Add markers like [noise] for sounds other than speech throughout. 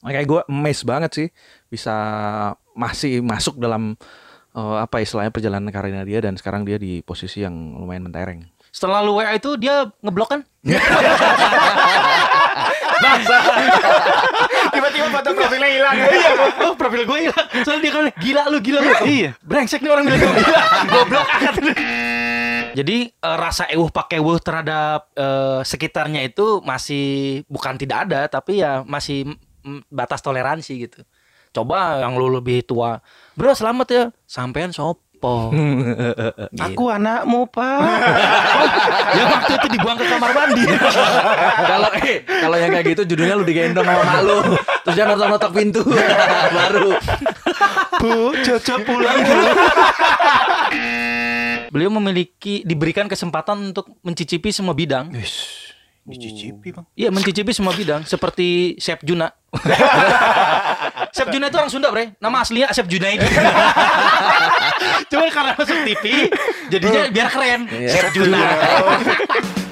Makanya gue emes banget sih bisa masih masuk dalam eh, apa istilahnya perjalanan karirnya dia dan sekarang dia di posisi yang lumayan mentereng. Setelah lu WA itu dia ngeblok kan? [laughs] Tiba-tiba foto profilnya hilang. Iya, oh profil gue hilang. Soalnya dia kan gila lu, gila lu. Iya, brengsek nih orang bilang gue [laughs] gila. Goblok. Jadi eh, rasa ewuh pakai wuh terhadap eh, sekitarnya itu masih bukan tidak ada, tapi ya masih batas toleransi gitu. Coba yang lu lebih tua, bro selamat ya, sampean sopo. [laughs] Aku anakmu, Pak. [laughs] ya waktu itu dibuang ke kamar mandi. [laughs] Kalau eh kalau yang kayak gitu judulnya lu digendong sama mak lu, terus dia notok-notok pintu baru. Bu, Jojo pulang, Bu. Beliau memiliki diberikan kesempatan untuk mencicipi semua bidang. Dicicipi, Bang. Iya mencicipi semua bidang seperti Chef Juna. [laughs] Chef Juna itu orang Sunda, Bre. Nama aslinya Chef Junaidi. Cuma karena masuk TV jadinya biar keren. Chef Juna. [laughs]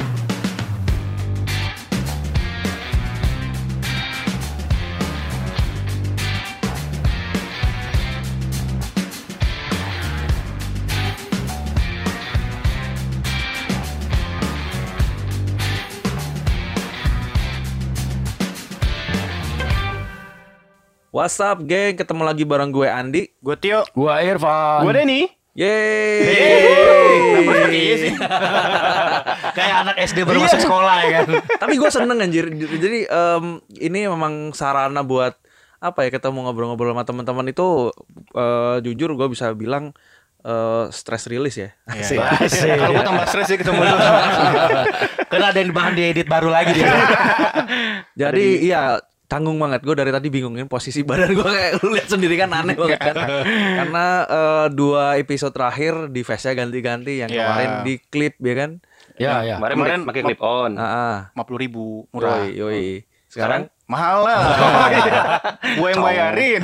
What's up, geng? Ketemu lagi bareng gue Andi. Gue Tio. Gua Irfan. Gue Denny. Yeay. [laughs] Kayak anak SD baru masuk sekolah ya kan. Tapi gue seneng anjir. Jadi em, ini memang sarana buat apa ya ketemu ngobrol-ngobrol sama teman-teman itu eh, jujur gue bisa bilang eh, stress release ya. Asik. Kalau gue tambah stres sih ketemu lu. [laughs] Karena ada yang bahan diedit baru lagi dia. Jadi iya tanggung banget gue dari tadi bingungin posisi badan gue kayak lu lihat sendiri kan aneh banget kan. [laughs] Karena eh, dua episode terakhir di face-nya ganti-ganti yang Ya. kemarin di klip ya kan. Ya, ya. Kemarin Kemarin pakai clip on. Ah. 50 ribu murah. Yoi, yoi. Sekarang Mahal lah. [laughs] Gue yang bayarin.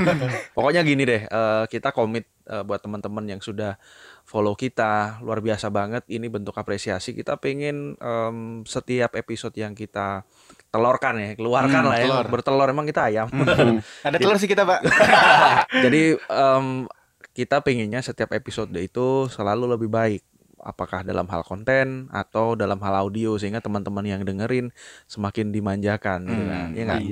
Pokoknya gini deh, eh, kita komit eh, buat teman-teman yang sudah follow kita luar biasa banget. Ini bentuk apresiasi. Kita pengen em, setiap episode yang kita telurkan ya, keluarkan Hmm, lah ya. telur. Bertelur emang kita ayam. [laughs] Ada telur sih kita, Pak. [laughs] Jadi em, kita pengennya setiap episode itu selalu lebih baik. Apakah dalam hal konten atau dalam hal audio sehingga teman-teman yang dengerin semakin dimanjakan, gitu kan? Iya nggak?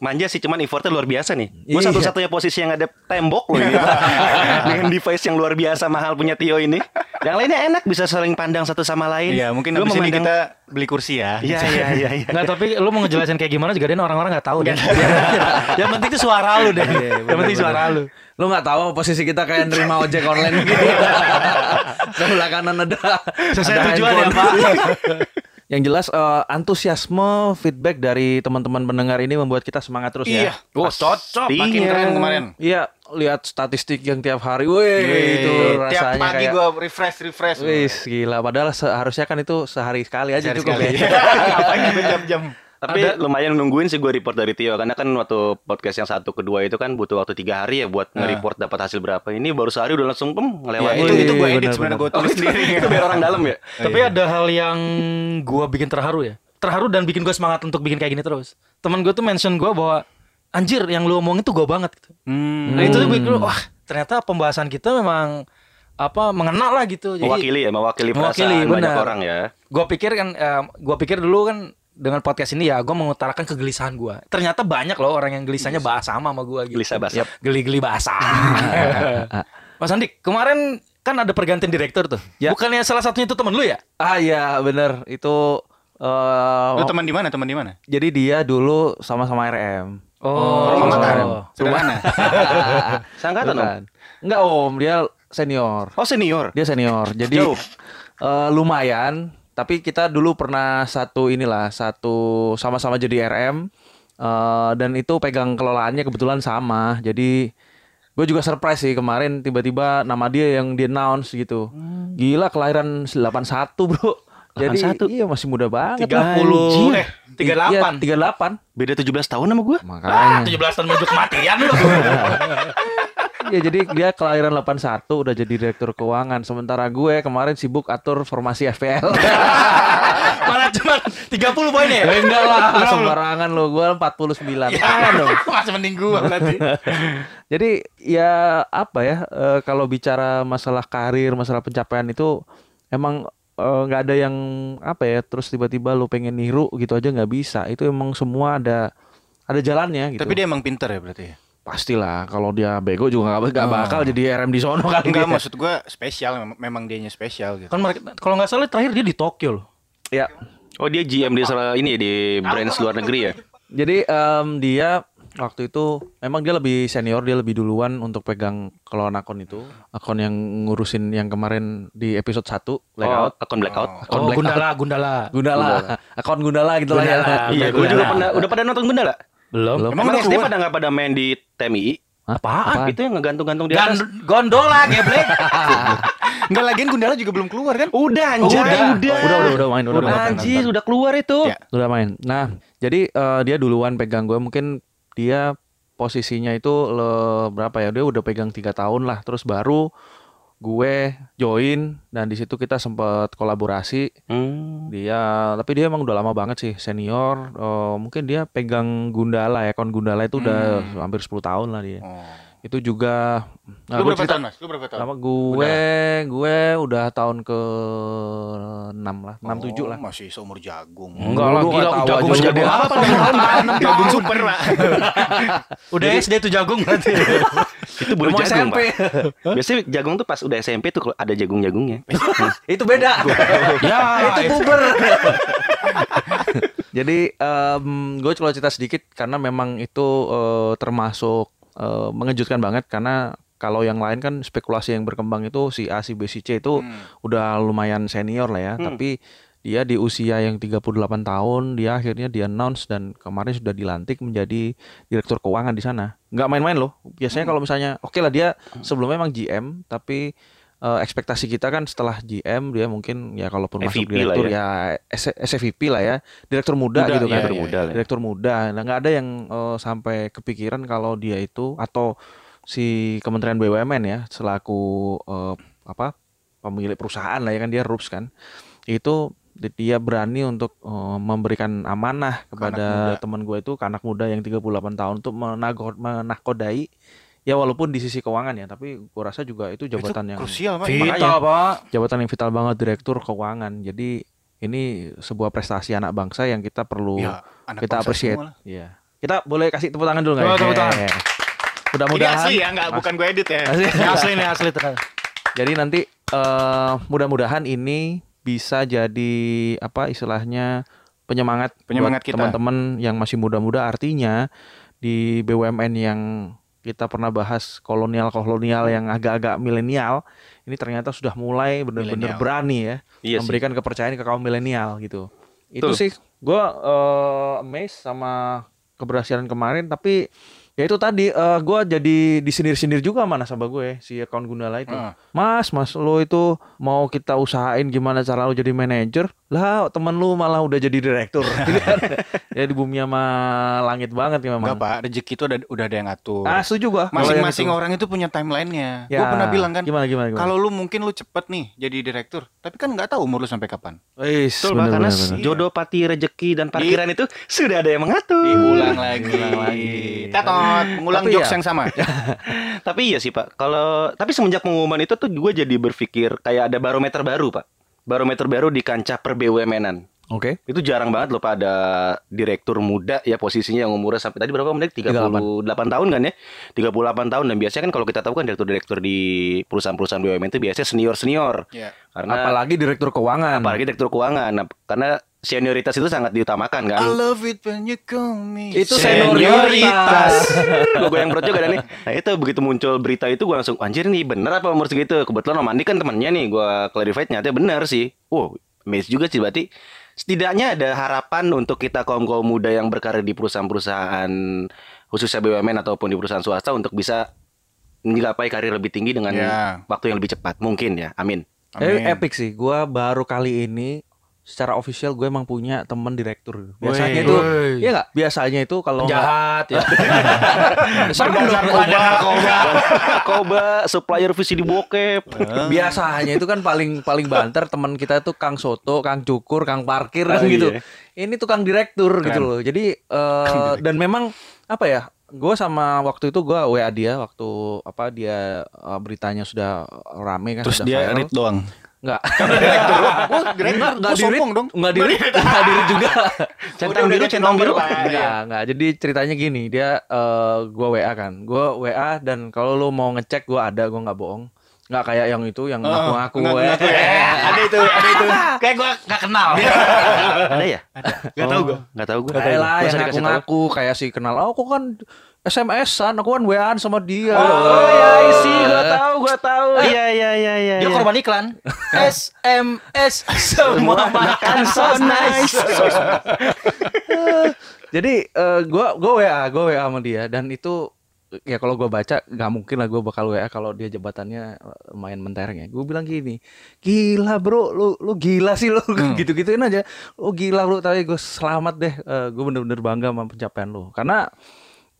Manja. Sih cuman effortnya luar biasa nih. Gue Iya. satu-satunya posisi yang ada tembok loh ini. [laughs] Dengan device yang luar biasa mahal punya Tio ini. Yang lainnya enak bisa saling pandang satu sama lain. Iya, mungkin abis ini memandang- kita beli kursi ya. Iya iya iya iya. Nggak, tapi lu mau ngejelasin kayak gimana juga dia orang-orang nggak tahu deh. [laughs] yang penting itu suara lu deh. Iya, yang penting suara lu. Lu nggak tahu posisi kita kayak nerima ojek online gitu. [laughs] Sebelah kanan ada Sesuai ada tujuan ya. Pak. Yang jelas eh, antusiasme feedback dari teman-teman pendengar ini membuat kita semangat terus Iya. ya. Oh, cocok. Makin keren kemarin. Iya, lihat statistik yang tiap hari, weh itu Tiap rasanya pagi kayak gue refresh refresh. Wis gila padahal seharusnya kan itu sehari sekali aja Sehari cukup sekali. ya. [laughs] Ngapain jam-jam. Tapi lumayan nungguin sih gue report dari Tio karena kan waktu podcast yang satu kedua itu kan butuh waktu tiga hari ya buat nge-report dapat hasil berapa. Ini baru sehari udah langsung pem Ya, ngelewatin. itu Wih, itu gue edit benar, sebenarnya benar. gue tulis sendiri. itu biar orang dalam ya. Tapi ada hal yang gua bikin terharu ya. Terharu dan bikin gue semangat untuk bikin kayak gini terus. Temen gue tuh mention gue bahwa anjir yang lu omongin tuh gue banget gitu. Hmm. Nah itu tuh bikin gua, wah ternyata pembahasan kita memang apa mengena lah gitu. Jadi Mewakili ya, mewakili Mewakili, perasaan banyak orang ya. gue pikir kan, eh, gua pikir dulu kan dengan podcast ini ya gue mengutarakan kegelisahan gue. Ternyata banyak loh orang yang gelisahnya bahas sama sama gue. Gitu. Gelisah basah. Geli-geli bahasa. [laughs] Mas Andik, kemarin kan ada pergantian direktur tuh. Ya. Bukannya salah satunya itu temen lu ya? Ah iya bener itu eh, Lu teman di mana? Teman di mana? jadi dia dulu sama-sama RM. Oh, Rumah makan. Oh. Sederhana. Sangkatan. [laughs] Enggak om, dia senior. Oh senior. Dia senior. Jadi Jauh. eh, lumayan. Tapi kita dulu pernah satu inilah satu sama-sama jadi RM eh, dan itu pegang kelolaannya kebetulan sama. Jadi gue juga surprise sih kemarin tiba-tiba nama dia yang di announce gitu. Gila kelahiran 81 bro. Jadi 81. iya masih muda banget. 30 eh 38. Iya, 38. Beda 17 tahun sama gue. Ah, Makanya. 17 tahun menuju kematian lu. [laughs] Ya jadi dia kelahiran 81 udah jadi direktur keuangan sementara gue kemarin sibuk atur formasi FPL. [laughs] Malah cuma 30 poin ya? Eh, enggak lah, sembarangan lo. Gue 49. Tangan dong. [laughs] Masih mending gua berarti. [laughs] Jadi ya apa ya eh, kalau bicara masalah karir, masalah pencapaian itu emang eh, nggak ada yang apa ya terus tiba-tiba lu pengen niru gitu aja nggak bisa. Itu emang semua ada ada jalannya gitu. Tapi dia emang pinter ya berarti ya? Pastilah kalau dia bego juga nggak nggak bakal jadi RM di sono kan Enggak, [laughs] dia. maksud gua spesial, mem- memang dianya spesial gitu. Kan mereka kalau nggak salah terakhir dia di Tokyo loh. Ya. Oh dia GM di salah ini ya, di brands luar negeri ya? Jadi em, dia waktu itu memang dia lebih senior, dia lebih duluan untuk pegang kelolaan akun itu. Akun yang ngurusin yang kemarin di episode 1 Oh, blackout. akun blackout. Akun Oh, blackout. Gundala, Gundala. Gundala. Akun Gundala gitu lah ya. Gundala. Iya, gue juga pernah udah pada nonton Gundala. Belum. Belum. Emang, udah SD pada nggak pada main di TMI? Apaan? Itu yang ngegantung-gantung di Gan atas. gondola geblek. Enggak [laughs] lagian Gundala juga belum keluar kan? Udah Oh, anjay, udah. udah. Udah, udah, udah main, udah Udah, main. Anjir, sudah keluar itu. Ya. Udah main. Nah, jadi eh, dia duluan pegang gue mungkin dia posisinya itu le- berapa ya? Dia udah pegang tiga tahun lah. Terus baru gue join dan di situ kita sempat kolaborasi. Hmm. Dia tapi dia emang udah lama banget sih senior. Eh, mungkin dia pegang Gundala ya. Kon Gundala itu udah hampir 10 tahun lah dia. Oh. Itu juga nah, Lu berapa cerita- tahun, Mas? Lu berapa tahun? Lama gue gue udah tahun ke 6 lah, 6 7 lah. Oh, Masih seumur jagung. Enggak lah, gila nggak tahu jagung aja jagung udah. apa? [laughs] jagung super, Pak. [laughs] Udah SD tuh jagung berarti. [laughs] Itu baru jagung, SMP. Pak. Biasanya jagung tuh pas udah SMP tuh kalau ada jagung-jagungnya. itu beda. ya, itu puber. Jadi gue coba cerita sedikit karena memang itu eh, termasuk eh, mengejutkan banget karena kalau yang lain kan spekulasi yang berkembang itu si A, si B, si C itu udah lumayan senior lah ya. Tapi dia di usia yang 38 tahun dia akhirnya di announce dan kemarin sudah dilantik menjadi direktur keuangan di sana. Nggak main-main loh. Biasanya kalau misalnya oke lah dia sebelumnya emang GM tapi eh, ekspektasi kita kan setelah GM dia mungkin ya kalaupun masuk SVP lah direktur ya. ya, S- SVP lah ya, direktur muda, Muda, gitu kan. iya, muda lah. Direktur muda. Nah, nggak ada yang eh, sampai kepikiran kalau dia itu atau si Kementerian BUMN ya selaku eh, apa pemilik perusahaan lah ya kan dia RUPS kan. Itu di- dia berani untuk eh, memberikan amanah kepada teman gue itu ke anak muda yang 38 tahun untuk menahkodai ya walaupun di sisi keuangan ya tapi gue rasa juga itu jabatan yang Krusial, Pak. Vita, Pak. jabatan yang vital banget direktur keuangan. Jadi ini sebuah prestasi anak bangsa yang kita perlu Ya, anak kita appreciate. Iya. Kita boleh kasih tepuk tangan dulu nggak? Ya? tepuk tangan. Ini Mudah-mudahan asli ya, enggak bukan gue edit ya. Asli. Ini asli nih, asli. Jadi nanti eh, mudah-mudahan ini bisa jadi apa istilahnya penyemangat Penyemangat buat kita. teman-teman yang masih muda-muda artinya di BUMN yang kita pernah bahas kolonial-kolonial yang agak-agak milenial ini ternyata sudah mulai benar-benar berani ya Iya sih. memberikan kepercayaan ke kaum milenial gitu. Itu Betul. sih gue amazed sama keberhasilan kemarin tapi ya itu tadi eh, gua jadi disindir-sindir juga sama nasabah gue si account Gundala itu. Ah. Mas, Mas lo itu mau kita usahain gimana cara lo jadi manajer? Lah, temen lu malah udah jadi direktur. [laughs] Gitu kan. ya di bumi sama langit banget ya memang. Enggak, Pak. Rezeki itu ada, udah ada yang ngatur. Ah, setuju gua. Masing-masing orang itu punya timelinenya. Ya, Gue pernah bilang kan, Gimana gimana gimana? kalau lu mungkin lu cepet nih jadi direktur, tapi kan nggak tahu umur lu sampai kapan. Wis, Betul, Pak, bener, karena bener, bener. jodoh pati rezeki dan parkiran itu sudah ada yang mengatur. Diulang lagi. Diulang lagi. Tetot, mengulang Tapi jokes ya. yang sama. [laughs] Tapi iya sih Pak, kalau tapi semenjak pengumuman itu tuh gue jadi berpikir kayak ada barometer baru Pak. Barometer baru di kancah per BUMN-an. Oke. Itu jarang banget loh Pak ada direktur muda ya posisinya yang umurnya sampai tadi berapa menit? 38 tahun kan ya? 38 tahun dan biasanya kan kalau kita tahu kan direktur-direktur di perusahaan-perusahaan BUMN itu biasanya senior-senior. Iya. Karena Apalagi direktur keuangan. apalagi direktur keuangan. Nah, karena senioritas itu sangat diutamakan kan. I love it when you call me. Itu senioritas. gue yang perut juga nih. Nah itu begitu muncul berita itu gue langsung anjir nih bener apa umur segitu. Kebetulan Om Andi kan temennya nih gue clarify ternyata bener sih. Wow, amazed juga sih berarti setidaknya ada harapan untuk kita kaum kaum muda yang berkarir di perusahaan-perusahaan khususnya BUMN ataupun di perusahaan swasta untuk bisa menggapai karir lebih tinggi dengan Ya. waktu yang lebih cepat mungkin ya. Amin. Eh, Amin. epic sih. Gua baru kali ini secara official gue emang punya temen direktur. Biasanya Woi. itu, Woi. iya nggak? Biasanya itu kalau Jahat ya. [laughs] Bener dong. [laughs] Koba, supplier VCD bokep. [laughs] Biasanya itu kan paling paling banter teman kita tuh Kang Soto, Kang Cukur, Kang Parkir kan Oh, gitu. iya. Ini tukang direktur gitu loh. Jadi eh, dan memang apa ya? Gue sama waktu itu gue WA dia waktu apa dia eh, beritanya sudah rame kan Terus sudah dia viral. read doang. Enggak. [laughs] Oh, Enggak, enggak Oh, di sombong dong. Enggak di enggak [laughs] di juga. Centang biru, centang biru. Enggak, enggak. Jadi ceritanya gini, dia eh gua WA kan. Gua WA dan kalau lu mau ngecek gua ada, gua nggak bohong. Nggak kayak yang itu yang ngaku-ngaku ya. nggak- eh, [laughs] Ada itu, ada itu. Kayak gua gak kenal. Ada ya? Gak tau gua. Gak tahu gue. Kayak lah yang ngaku-ngaku kayak si kenal. Oh, aku kan SMS-an, aku kan WA-an sama dia. Oh ya isi, gue tahu, gue tahu. Iya iya iya iya. Dia iya. korban iklan. [laughs] SMS semua makan [laughs] so nice. Jadi eh, gua gua WA, gua WA sama dia dan itu ya kalau gua baca nggak mungkin lah gua bakal WA kalau dia jabatannya eh, lumayan mentereng ya. Gue bilang gini, gila bro, lu lu gila sih lu [laughs] gitu gituin aja. Lu gila bro, tapi gue selamat deh. gue bener-bener bangga sama pencapaian lu. Karena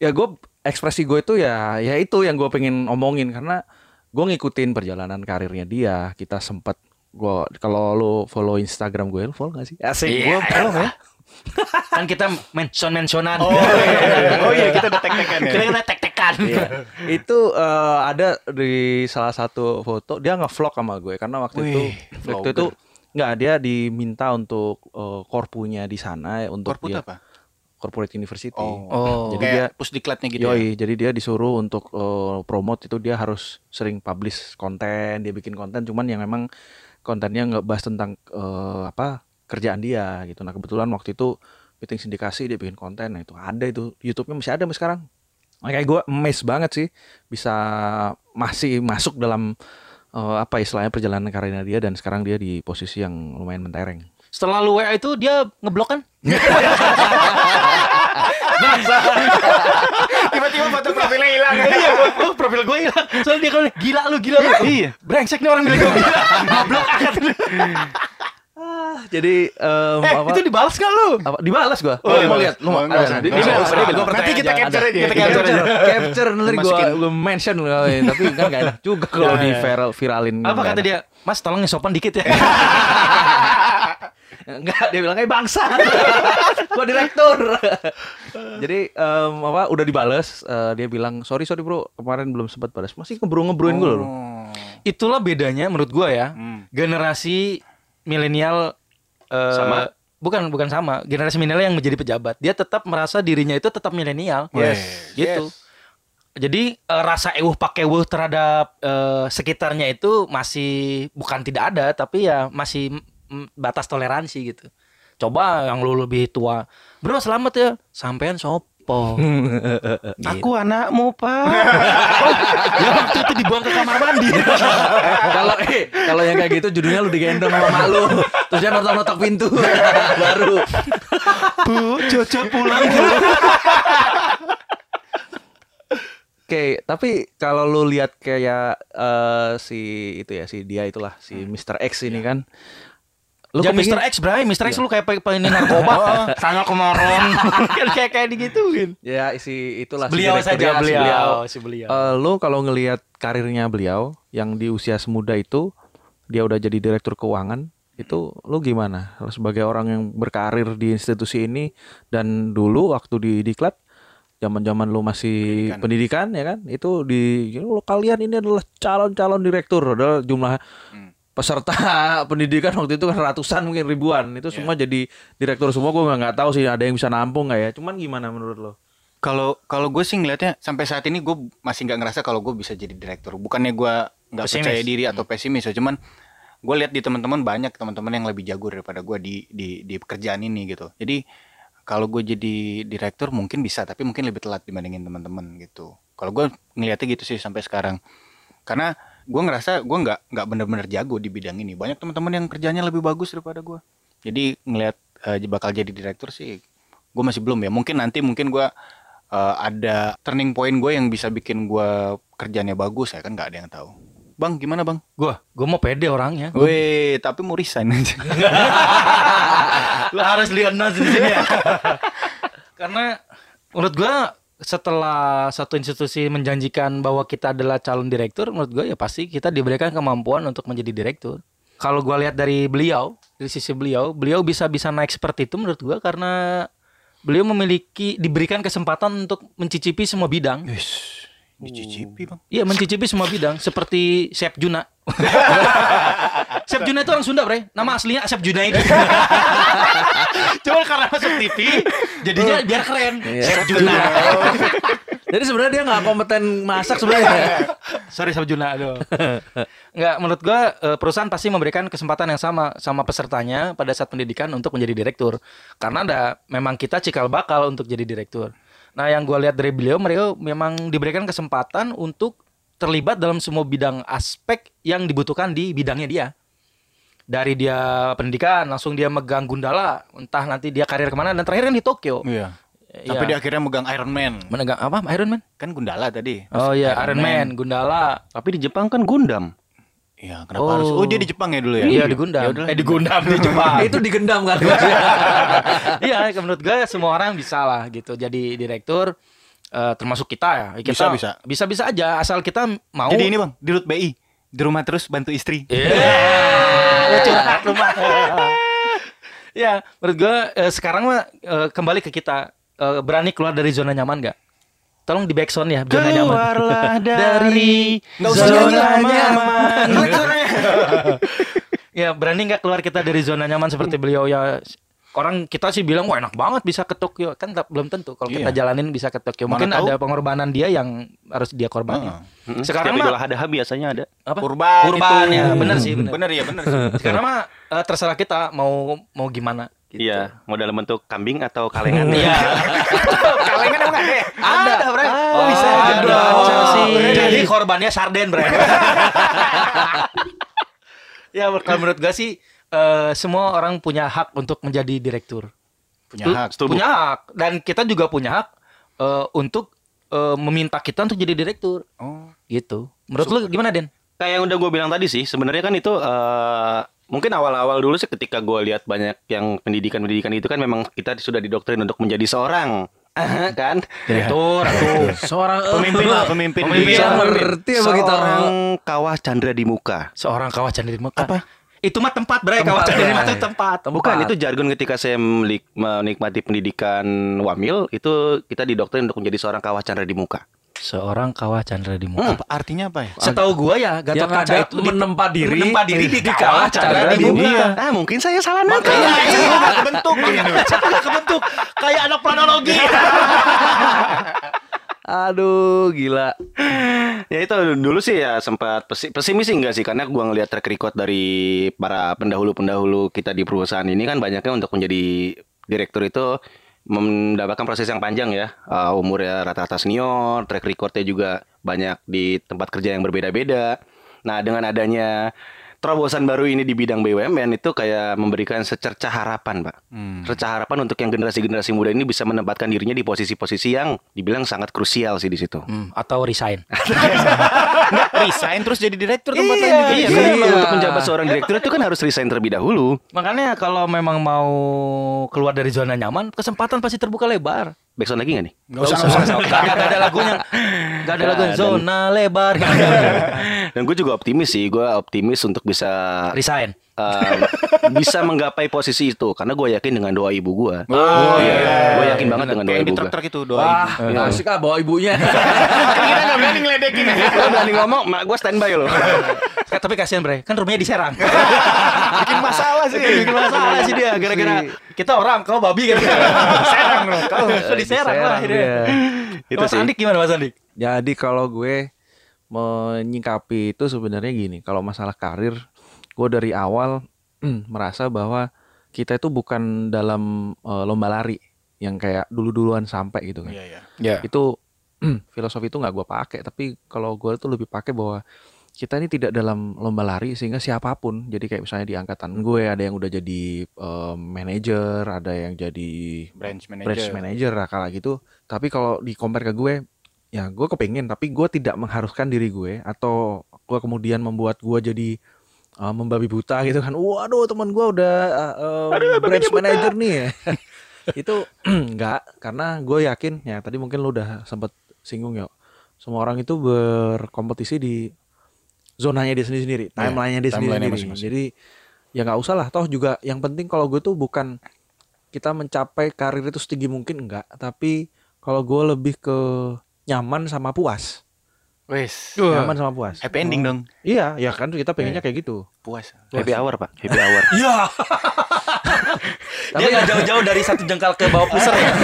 ya gue ekspresi gue itu ya ya itu yang gue pengen omongin karena gue ngikutin perjalanan karirnya dia. Kita sempat gue kalau lu follow Instagram gue, lu follow gak sih? Asik, gue follow ya. [laughs] Kan kita mention-mentionan. Oh iya, oh iya kita udah tek-tekan ya. Kita kita tek-tekan. Iya. itu eh, ada di salah satu foto dia ngevlog sama gue karena waktu itu Wih, waktu itu nggak dia diminta untuk eh, korpunya di sana ya, untuk Korput dia apa? Corporate university. Oh, Oh. Jadi kayak dia- pusdiklatnya gitu ya. Yoi, jadi dia disuruh untuk eh, promote itu dia harus sering publish konten, dia bikin konten cuman yang memang kontennya nggak bahas tentang eh, apa kerjaan dia gitu. Nah kebetulan waktu itu meeting sindikasi dia bikin konten, nah itu ada itu YouTube-nya masih ada sampai sekarang. Makanya gue amazed banget sih bisa masih masuk dalam eh, apa istilahnya perjalanan karirnya dia dan sekarang dia di posisi yang lumayan mentereng. Setelah lu WA itu dia ngeblok kan? [laughs] Tiba-tiba foto profilnya hilang. Iya, oh, profil gue hilang. Soalnya dia kalau gila lu, gila lu. Iya. Brengsek nih orang bilang gue gila. Goblok akan. Jadi em, Eh, apa? itu dibalas gak lu? apa dibalas gua. Oh, Oh, mau lihat lu mau ada. Nanti kita capture aja. Kita capture, capture. capture nanti gua gua mention gua, tapi kan gak enak juga kalau Ya, di ya. viral viralin. Apa kata dia? Mas tolong sopan dikit ya. [laughs] Enggak, dia bilang kayak bangsa. [laughs] gua direktur. Jadi em, apa udah dibales, eh, dia bilang sorry sorry bro kemarin belum sempat balas. Masih ngebru-ngebruin gua loh. Itulah bedanya menurut gua ya. Hmm. Generasi milenial eh, Sama? Bukan bukan sama. Generasi milenial yang menjadi pejabat, dia tetap merasa dirinya itu tetap milenial. Yes. Gitu. Jadi eh, rasa ewuh pakai ewuh terhadap eh, sekitarnya itu masih bukan tidak ada, tapi ya masih batas toleransi gitu. Coba yang lu lebih tua, bro selamat ya, sampean sopo. [laughs] Aku anakmu pak. [laughs] ya waktu itu dibuang ke kamar mandi. [laughs] Kalau eh kalau yang kayak gitu judulnya lu digendong sama mak lu. Terus dia notok-notok pintu baru. Bu, Jojo pulang Oke, tapi kalau lu lihat kayak eh, si itu ya si dia itulah si Mr. X ini kan. Lu Jangan kepingin- Mr. X, Bray. Mr. X lu kayak pe- pengen narkoba. [laughs] Sana kemarin. [laughs] kan kayak kayak digituin. Ya si itulah Beliau si saja beliau, si beliau. Eh, lu kalau ngelihat karirnya beliau yang di usia semuda itu dia udah jadi direktur keuangan itu lu gimana Lu sebagai orang yang berkarir di institusi ini dan dulu waktu di diklat zaman-zaman lu masih pendidikan. ya kan itu di lu kalian ini adalah calon-calon direktur adalah jumlah peserta [laughs] pendidikan waktu itu kan ratusan mungkin ribuan itu semua jadi direktur semua gua nggak nggak tahu sih ada yang bisa nampung nggak ya cuman gimana menurut lo Kalau kalau gue sih ngelihatnya sampai saat ini gue masih nggak ngerasa kalau gue bisa jadi direktur. Bukannya gue nggak percaya diri atau pesimis ya, cuman gue lihat di teman-teman banyak teman-teman yang lebih jago daripada gue di di di pekerjaan ini gitu. Jadi kalau gue jadi direktur mungkin bisa, tapi mungkin lebih telat dibandingin teman-teman gitu. Kalau gue ngelihatnya gitu sih sampai sekarang. Karena gue ngerasa gue nggak nggak benar-benar jago di bidang ini. Banyak teman-teman yang kerjanya lebih bagus daripada gue. Jadi ngelihat eh, bakal jadi direktur sih, gue masih belum ya. Mungkin nanti mungkin gue eh, ada turning point gue yang bisa bikin gue kerjanya bagus ya kan nggak ada yang tahu. Bang, gimana bang? Gua, gua mau pede orangnya. Weh, tapi mau resign [laughs] aja. Lu harus lihat di sini ya. [laughs] Karena menurut gua setelah satu institusi menjanjikan bahwa kita adalah calon direktur, menurut gua ya pasti kita diberikan kemampuan untuk menjadi direktur. Kalau gua lihat dari beliau, dari sisi beliau, beliau bisa bisa naik seperti itu menurut gua karena beliau memiliki diberikan kesempatan untuk mencicipi semua bidang. Wis, dicicipi bang. Iya mencicipi semua bidang seperti Chef Juna. [laughs] Chef Juna itu orang Sunda, Bre. Nama aslinya Chef Juna itu. [laughs] Cuma karena masuk TV jadinya biar keren. Chef Juna. [laughs] Jadi sebenarnya dia nggak kompeten masak sebenarnya. Sorry Chef Juna aduh. Enggak, menurut gua eh, perusahaan pasti memberikan kesempatan yang sama sama pesertanya pada saat pendidikan untuk menjadi direktur. Karena ada memang kita cikal bakal untuk jadi direktur. Nah, yang gua lihat dari beliau, beliau memang diberikan kesempatan untuk terlibat dalam semua bidang aspek yang dibutuhkan di bidangnya dia. Dari dia pendidikan, langsung dia megang Gundala, entah nanti dia karir ke mana, dan terakhir kan di Tokyo. Iya. Iya. Tapi dia akhirnya megang Iron Man. Menegang apa? Iron Man? Kan Gundala tadi. Oh iya, Iron Man, Gundala. Tapi di Jepang kan Gundam. Iya, kenapa Oh. harus? Oh, dia di Jepang ya dulu ya? Iya, di Gundam. Ya eh, di Gundam di Jepang. itu digendam kan. [laughs] iya, menurut gue semua orang bisa lah gitu. Jadi direktur eh, termasuk kita ya. Kita, Bisa, bisa. Bisa bisa aja asal kita mau. Jadi ini bang, di Rut BI. Di rumah terus bantu istri. Iya. Curhat lu, Mak. Ya, menurut gue eh, sekarang mah eh, kembali ke kita Eh, berani keluar dari zona nyaman nggak? Tolong di backsound ya, zona nyaman. Keluarlah [laughs] dari zona nyaman. [laughs] ya berani nggak keluar kita dari zona nyaman seperti beliau ya orang kita sih bilang wah enak banget bisa ke Tokyo kan tak- belum tentu kalau kita Iya. jalanin bisa ke Tokyo Mana mungkin tahu. ada pengorbanan dia yang harus dia korbanin. Mm, Sekarang setiap mah- Idul Adha biasanya ada. apa Kurban, Kurban, ya, bener sih, bener. Bener ya, bener sih. sekarang mah eh, terserah kita mau mau gimana gitu. Iya, mau dalam bentuk kambing atau kalengan. [laughs] Iya. [laughs] Kalengan emang ada ya? ada, Bre. Oh, bisa Ada. ada. Sih. Jadi korbannya sarden, Bre. [laughs] ya, kalau menurut gue sih eh, semua orang punya hak untuk menjadi direktur. Punya Lu- hak. setuju. Punya hak dan kita juga punya hak eh, untuk eh, meminta kita untuk jadi direktur Oh. gitu. Menurut lu gimana, Den? Kayak yang udah gue bilang tadi sih, sebenarnya kan itu eh, mungkin awal-awal dulu sih ketika gue lihat banyak yang pendidikan-pendidikan itu kan memang kita sudah didoktrin untuk menjadi seorang, kan? Direktur atau Seorang Pemimpin lah, pemimpin. Pemimpin. Iya. ngerti apa kita Seorang kawah Chandra di muka. seorang kawacan dari Mekah. Apa? Itu mah tempat. Tempat, Kawacan dari ya. Mekah itu tempat. Bukan itu jargon ketika saya menikmati pendidikan wamil itu kita didoktrin untuk menjadi seorang kawah Chandra di muka. Seorang kawah Chandra di Muka. Apa artinya apa ya? Setahu gua ya Gatot Yang Kaca itu menempa diri menempa diri di di kawah Chandra Chandra di Muka. Iya. Ah, mungkin saya salah nangkep. Itu nggak kebentuk. Salah kebentuk kayak anak planologi. [laughs] Aduh, gila. ya itu dulu sih ya sempat pesi- pesimis sih enggak sih karena gua ngelihat track record dari para pendahulu-pendahulu kita di perusahaan ini kan banyaknya untuk menjadi direktur itu mendapatkan proses yang panjang ya. Uh, umurnya rata-rata senior track recordnya juga banyak di tempat kerja yang berbeda-beda. Nah dengan adanya terobosan baru ini di bidang BUMN itu kayak memberikan secercah harapan pak Hmm. secercah harapan untuk yang generasi-generasi muda ini bisa menempatkan dirinya di posisi-posisi yang dibilang sangat krusial sih di situ Hmm, atau resign. [laughs] Nggak, resign terus jadi direktur tempat lain juga. Iya, kan memang untuk menjabat seorang direktur itu kan harus resign terlebih dahulu. Makanya kalau memang mau keluar dari zona nyaman, kesempatan pasti terbuka lebar. Backsound lagi gak nih? Nggak usah, nggak usah. Gak, ada- gak ada lagunya. Gak ada lagunya. Zona lebar. [laughs] Dan gue juga optimis sih, gue optimis untuk bisa resign. Eh, bisa menggapai posisi itu karena gue yakin dengan doa ibu gue. Oh, iya. Gue yakin banget dengan doa Kayak ibu gue. truk-truk itu doa Wah, ibu. asik ah bawa ibunya. Kita nggak berani ngeledekin ya. Lo berani ngomong, mak gue standby loh. Tapi kasihan bre, kan rumahnya di Serang. Bikin masalah sih. Bikin masalah sih dia gara-gara kita orang, kau babi kan. Serang loh. Kau kau di Serang lah akhirnya. dia. Itu Mas sih. Andik gimana Mas Andik? Jadi kalau gue menyingkapi itu sebenarnya gini, kalau masalah karir, gue dari awal [clears throat] merasa bahwa kita itu bukan dalam eh, lomba lari yang kayak dulu-duluan sampai gitu kan. Iya, iya. Ya. Itu [clears throat] filosofi itu nggak gue pakai, tapi kalau gue tuh lebih pakai bahwa kita ini tidak dalam lomba lari sehingga siapa pun jadi kayak misalnya di angkatan gue ada yang udah jadi eh, manajer ada yang jadi Branch manager. branch manager lah kalah gitu tapi kalau di compare ke gue ya gue kepengen tapi gue tidak mengharuskan diri gue atau gua kemudian membuat gua jadi uh, membabi buta gitu kan. Waduh, teman gua udah uh, uh, branch manager nih ya. [laughs] itu [clears throat] enggak karena gue yakin ya tadi mungkin lu udah sempet singgung ya semua orang itu berkompetisi di zonanya dia sendiri-sendiri timelinenya dia timeline-nya sendiri-sendiri masing-masing. jadi ya nggak usah lah toh juga yang penting kalau gue tuh bukan kita mencapai karir itu setinggi mungkin enggak tapi kalau gue lebih ke nyaman sama puas Wes. nyaman sama puas Happy ending dong. iya ya kan kita pengennya kayak gitu Puas. Happy hour pak, happy hour. [laughs] Iya. [laughs] Dia nggak jauh-jauh dari satu jengkal ke bawah pusar ya. [laughs]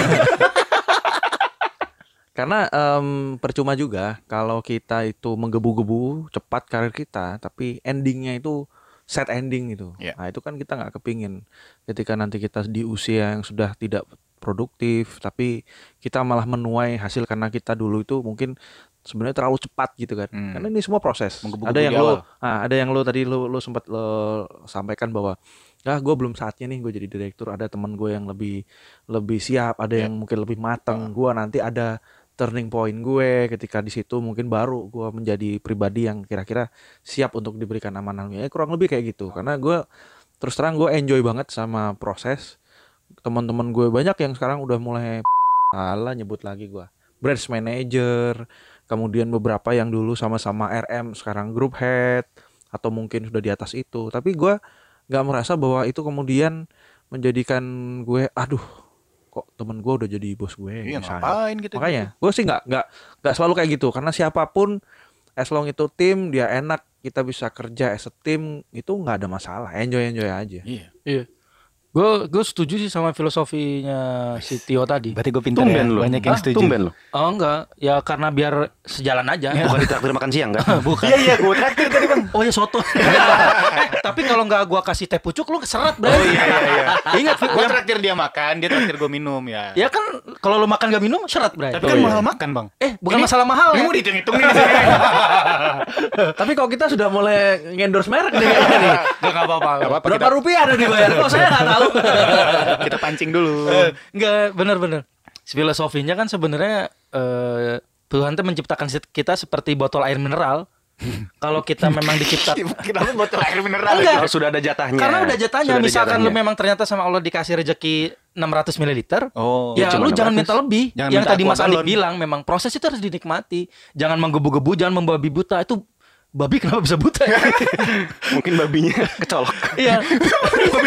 Karena em, percuma juga kalau kita itu menggebu-gebu cepat karir kita, tapi endingnya itu sad ending gitu. Iya. Nah itu kan kita nggak kepingin. Ketika nanti kita di usia yang sudah tidak produktif, tapi kita malah menuai hasil karena kita dulu itu mungkin sebenarnya terlalu cepat gitu kan. Hmm. Karena ini semua proses. Ada yang lo, awal. ah, ada yang lo tadi lo lo sempat lo sampaikan bahwa ah gue belum saatnya nih gue jadi direktur. Ada teman gue yang lebih lebih siap, ada Iya. yang mungkin lebih matang. Gue nanti ada turning point gue ketika di situ mungkin baru gue menjadi pribadi yang kira-kira siap untuk diberikan amanah ya kurang lebih kayak gitu karena gue terus terang gue enjoy banget sama proses teman-teman gue banyak yang sekarang udah mulai [laughs] ala nyebut lagi gue branch manager kemudian beberapa yang dulu sama-sama RM sekarang group head atau mungkin sudah di atas itu tapi gue nggak merasa bahwa itu kemudian menjadikan gue aduh kok temen gue udah jadi bos gue Iya misalnya. ngapain gitu. Makanya gue sih nggak nggak nggak selalu kayak gitu karena siapa pun as long itu tim dia enak kita bisa kerja as a team itu nggak ada masalah enjoy enjoy aja. Iya. Iya. Gue gue setuju sih sama filosofinya si Tio tadi. Berarti gue pintar ya. lu. Banyak yang Hah, setuju. Tumben lu. Oh enggak, ya karena biar sejalan aja. Bukan ditraktir makan siang kan? [laughs] Bukan. Iya iya gue traktir tadi bang. Oh ya soto. [laughs] eh, tapi kalau nggak gua kasih teh pucuk lu keseret, Bro. Oh iya iya iya. Ingat, Gue traktir dia makan, dia traktir gue minum ya. ya kan kalau lu makan gak minum seret, Bro. Tapi kan mahal makan bang. Eh, bukan masalah mahal Ini ya. mau dihitung-hitung nih. di sini. [laughs] Tapi kalau kita sudah mulai ngendorse merek nih nih. Gak apa-apa. Berapa rupiah ada dibayar? Kok saya nggak tahu. Kita pancing dulu. Enggak, bener-bener. Filosofinya kan sebenarnya eh, Tuhan tuh menciptakan kita seperti botol air mineral. [laughs] Kalau kita memang diciptakan [laughs] Kenapa botol air mineral? Enggak. Kalau sudah ada jatahnya. Karena udah jatahnya, Sudah misalkan lu jatahnya. memang ternyata sama Allah dikasih rezeki 600 ml, Oh. ya, Ya, lu jangan 600. minta lebih. Jangan yang minta tadi Mas Andi galon. bilang memang proses itu harus dinikmati. Jangan menggebu-gebu, jangan membabi buta. Itu babi kenapa bisa buta? ya? [laughs] Mungkin babinya kecolok. Iya.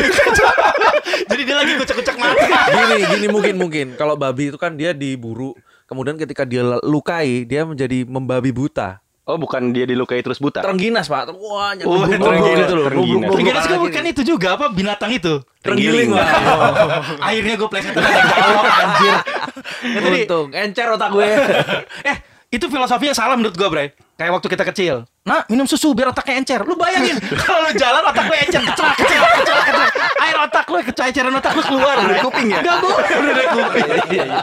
[laughs] Jadi dia lagi kucek-kucek mati. gini gini mungkin mungkin kalau babi itu kan dia diburu kemudian ketika dia lukai dia menjadi membabi buta Oh bukan dia dilukai terus buta. terengginas pak wah Oh, terengginas, gitu loh terengginas. Terengginas kan, kan kiri. itu juga apa binatang itu? Terenggiling, Pak. Akhirnya gue pleset [laughs] anjir. Untung encer otak gue eh itu filosofinya salah menurut gue Bray. Kayak waktu kita kecil. Nah minum susu biar otaknya encer. Lu bayangin [laughs] kalau lu jalan otak lu encer. Kecak, kecak, kecak, kecak. Air otak lu, kecairan otak lu keluar. Udah dari kuping ya? Enggak boleh. [laughs] Udah dari kuping. Iya, iya.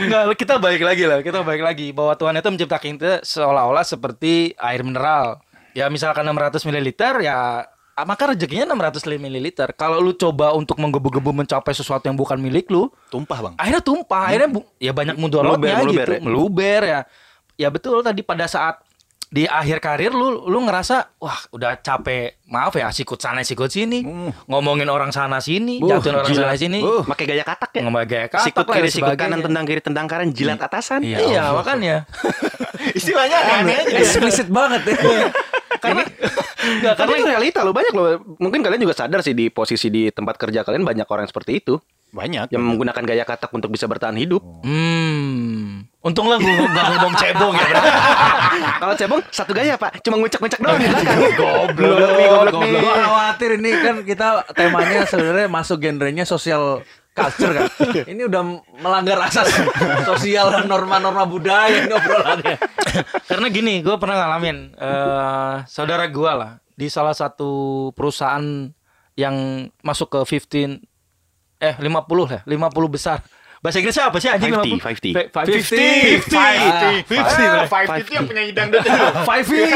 Enggak, kita balik lagi lah. Kita balik lagi. Bahwa Tuhan itu menciptakan kita seolah-olah seperti air mineral. Ya misalkan 600 ml ya maka rezekinya 600 ml. Kalau lu coba untuk menggebu-gebu mencapai sesuatu yang bukan milik lu, Tumpah bang. akhirnya tumpah. Akhirnya bu- ya banyak mudorotnya Meluber, gitu meluber ya? meluber ya. Ya betul tadi pada saat di akhir karir lu lu ngerasa wah udah capek. Maaf ya sikut sana sikut sini. Ngomongin orang sana sini. Buh, jatuhin orang gila. sana sini. Uh, pakai gaya katak ya. ngomong gaya katak Sikut kiri, sikut kanan, tendang kiri, tendang kanan, jilat atasan. iya, iya makanya. [laughs] Istilahnya aneh eksplisit banget. ya [laughs] karena nggak karena itu realita lo banyak loh. Mungkin kalian juga sadar sih di posisi di tempat kerja kalian banyak orang yang seperti itu Banyak. yang menggunakan gaya katak untuk bisa bertahan hidup. hmm untunglah gue nggak ngomong cebong ya. [laughs] Kalau cebong satu gaya pak, cuma ngucek-ngucek doang di [laughs] belakang. goblok nih, goblok nih. Gue khawatir ini kan kita temanya sebenarnya masuk genrenya sosial culture kan. [laughs] Ini udah melanggar asas sosial dan norma-norma budaya ini obrolannya. Karena gini, gue pernah ngalamin eh saudara gue lah di salah satu perusahaan yang masuk ke 15 eh 50 lah, 50 besar. Bahasa Inggrisnya apa sih anjing 50, 50? 50. 50. 50. 50 Five itu yang penyanyi dangdut itu. Five feet.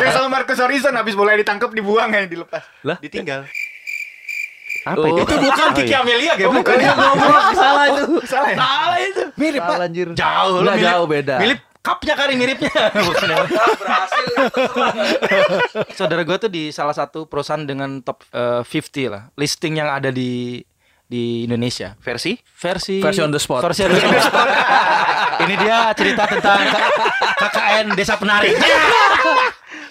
Yang sama Marcus Horizon habis mulai ditangkap dibuang ya dilepas. Lah? Ditinggal. Apa itu? Itu bukan Kiki Amelia ya, bukan. Goblok [laughs] salah itu. Salah ya? Salah itu. Mirip Salah anjir. Jauh Nggak mirip- jauh beda. Mirip cupnya kali miripnya. [laughs] Bukan [laughs] ya. Saudara gue tuh di salah satu perusahaan dengan top eh, 50 lah, listing yang ada di di Indonesia. Versi? Versi Versi on the spot. Versi on the spot. Ini dia cerita tentang KKN Desa Penari.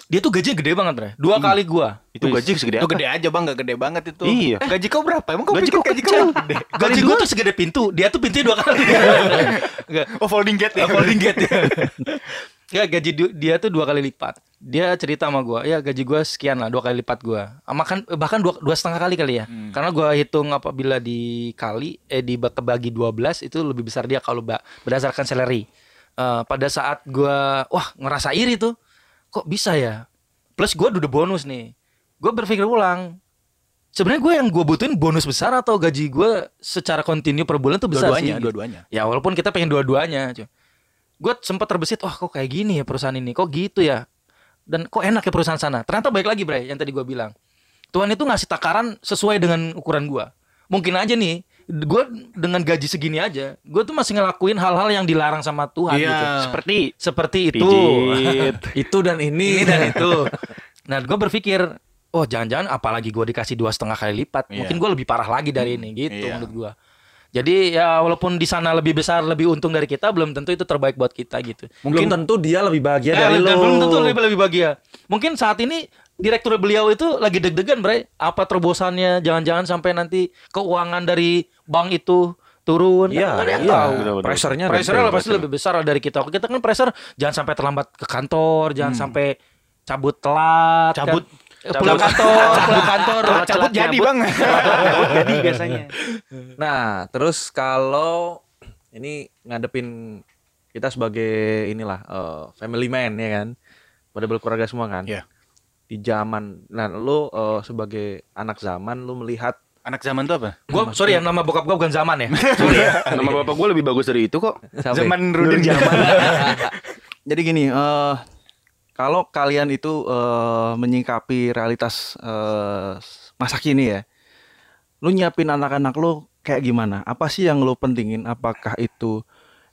Dia tuh gajinya gede banget, Bre. Dua kali gua. Itu gaji segede Itu apa? gede aja bang, gak gede banget itu. Iya. Eh, gaji kau berapa? Emang kau Gaji pikir gaji kau kecil. gede? Gaji gua tuh segede pintu. Dia tuh pintunya dua kali. Enggak. Oh folding gate ya? [laughs] folding gate ya. Ya gaji dia tuh dua kali lipat. Dia cerita sama gua, ya gaji gua sekian lah, dua kali lipat gua. Makan bahkan dua, dua setengah kali kali ya. Karena gua hitung apabila dikali eh di kebagi 12 itu lebih besar dia kalau berdasarkan salary. Eh, pada saat gua wah ngerasa iri tuh. Kok bisa ya? Plus gua udah bonus nih. Gua berpikir ulang. Sebenarnya gue yang gue butuhin bonus besar atau gaji gue secara kontinu per bulan tuh besar Dua-duanya, sih. dua-duanya. Ya walaupun kita pengen dua-duanya. Gue sempat terbesit, wah kok kayak gini ya perusahaan ini, kok gitu ya. Dan kok enak ya perusahaan sana. Ternyata baik lagi, Bray, yang tadi gue bilang. Tuhan itu ngasih takaran sesuai dengan ukuran gue. Mungkin aja nih, gue dengan gaji segini aja, gue tuh masih ngelakuin hal-hal yang dilarang sama Tuhan Iya. gitu. Seperti Seperti itu. [laughs] itu dan ini ini dan itu. [laughs] Nah, gue berpikir, oh jangan-jangan apalagi gue dikasih dua setengah kali lipat, Iya. mungkin gue lebih parah lagi dari ini gitu Iya. menurut gue. Jadi ya walaupun di sana lebih besar, lebih untung dari kita, belum tentu itu terbaik buat kita gitu. Belum tentu dia lebih bahagia Eh, dari lo. belum tentu lebih lebih bahagia. Mungkin saat ini direktur beliau itu lagi deg-degan, Bray. Apa terobosannya? Jangan-jangan sampai nanti keuangan dari bank itu turun. Iya, Kan iya. tahu. Pressure-nya Pressure-nya gede. pasti lebih besar dari kita. Kita kan pressure jangan sampai terlambat ke kantor, jangan sampai cabut telat. kan. Cabut. Eh, pulang kantor, [laughs] pulang kantor. Cabut jadi bang. jadi biasanya. [laughs] Nah, terus kalau ini ngadepin kita sebagai inilah eh, family man ya kan, pada berkeluarga semua kan. Iya. Di zaman, nah lu eh, sebagai anak zaman lu melihat Anak zaman tuh apa? Gua sorry ya nama bokap gua bukan zaman ya. [laughs] Sorry ya. [laughs] Nama bapak gue lebih bagus dari itu kok. Ya? Zaman Rudin zaman. [laughs] Jadi gini, eh kalau kalian itu eh, menyingkapi realitas eh, masa kini ya, lu nyiapin anak-anak lu kayak gimana? Apa sih yang lu pentingin? Apakah itu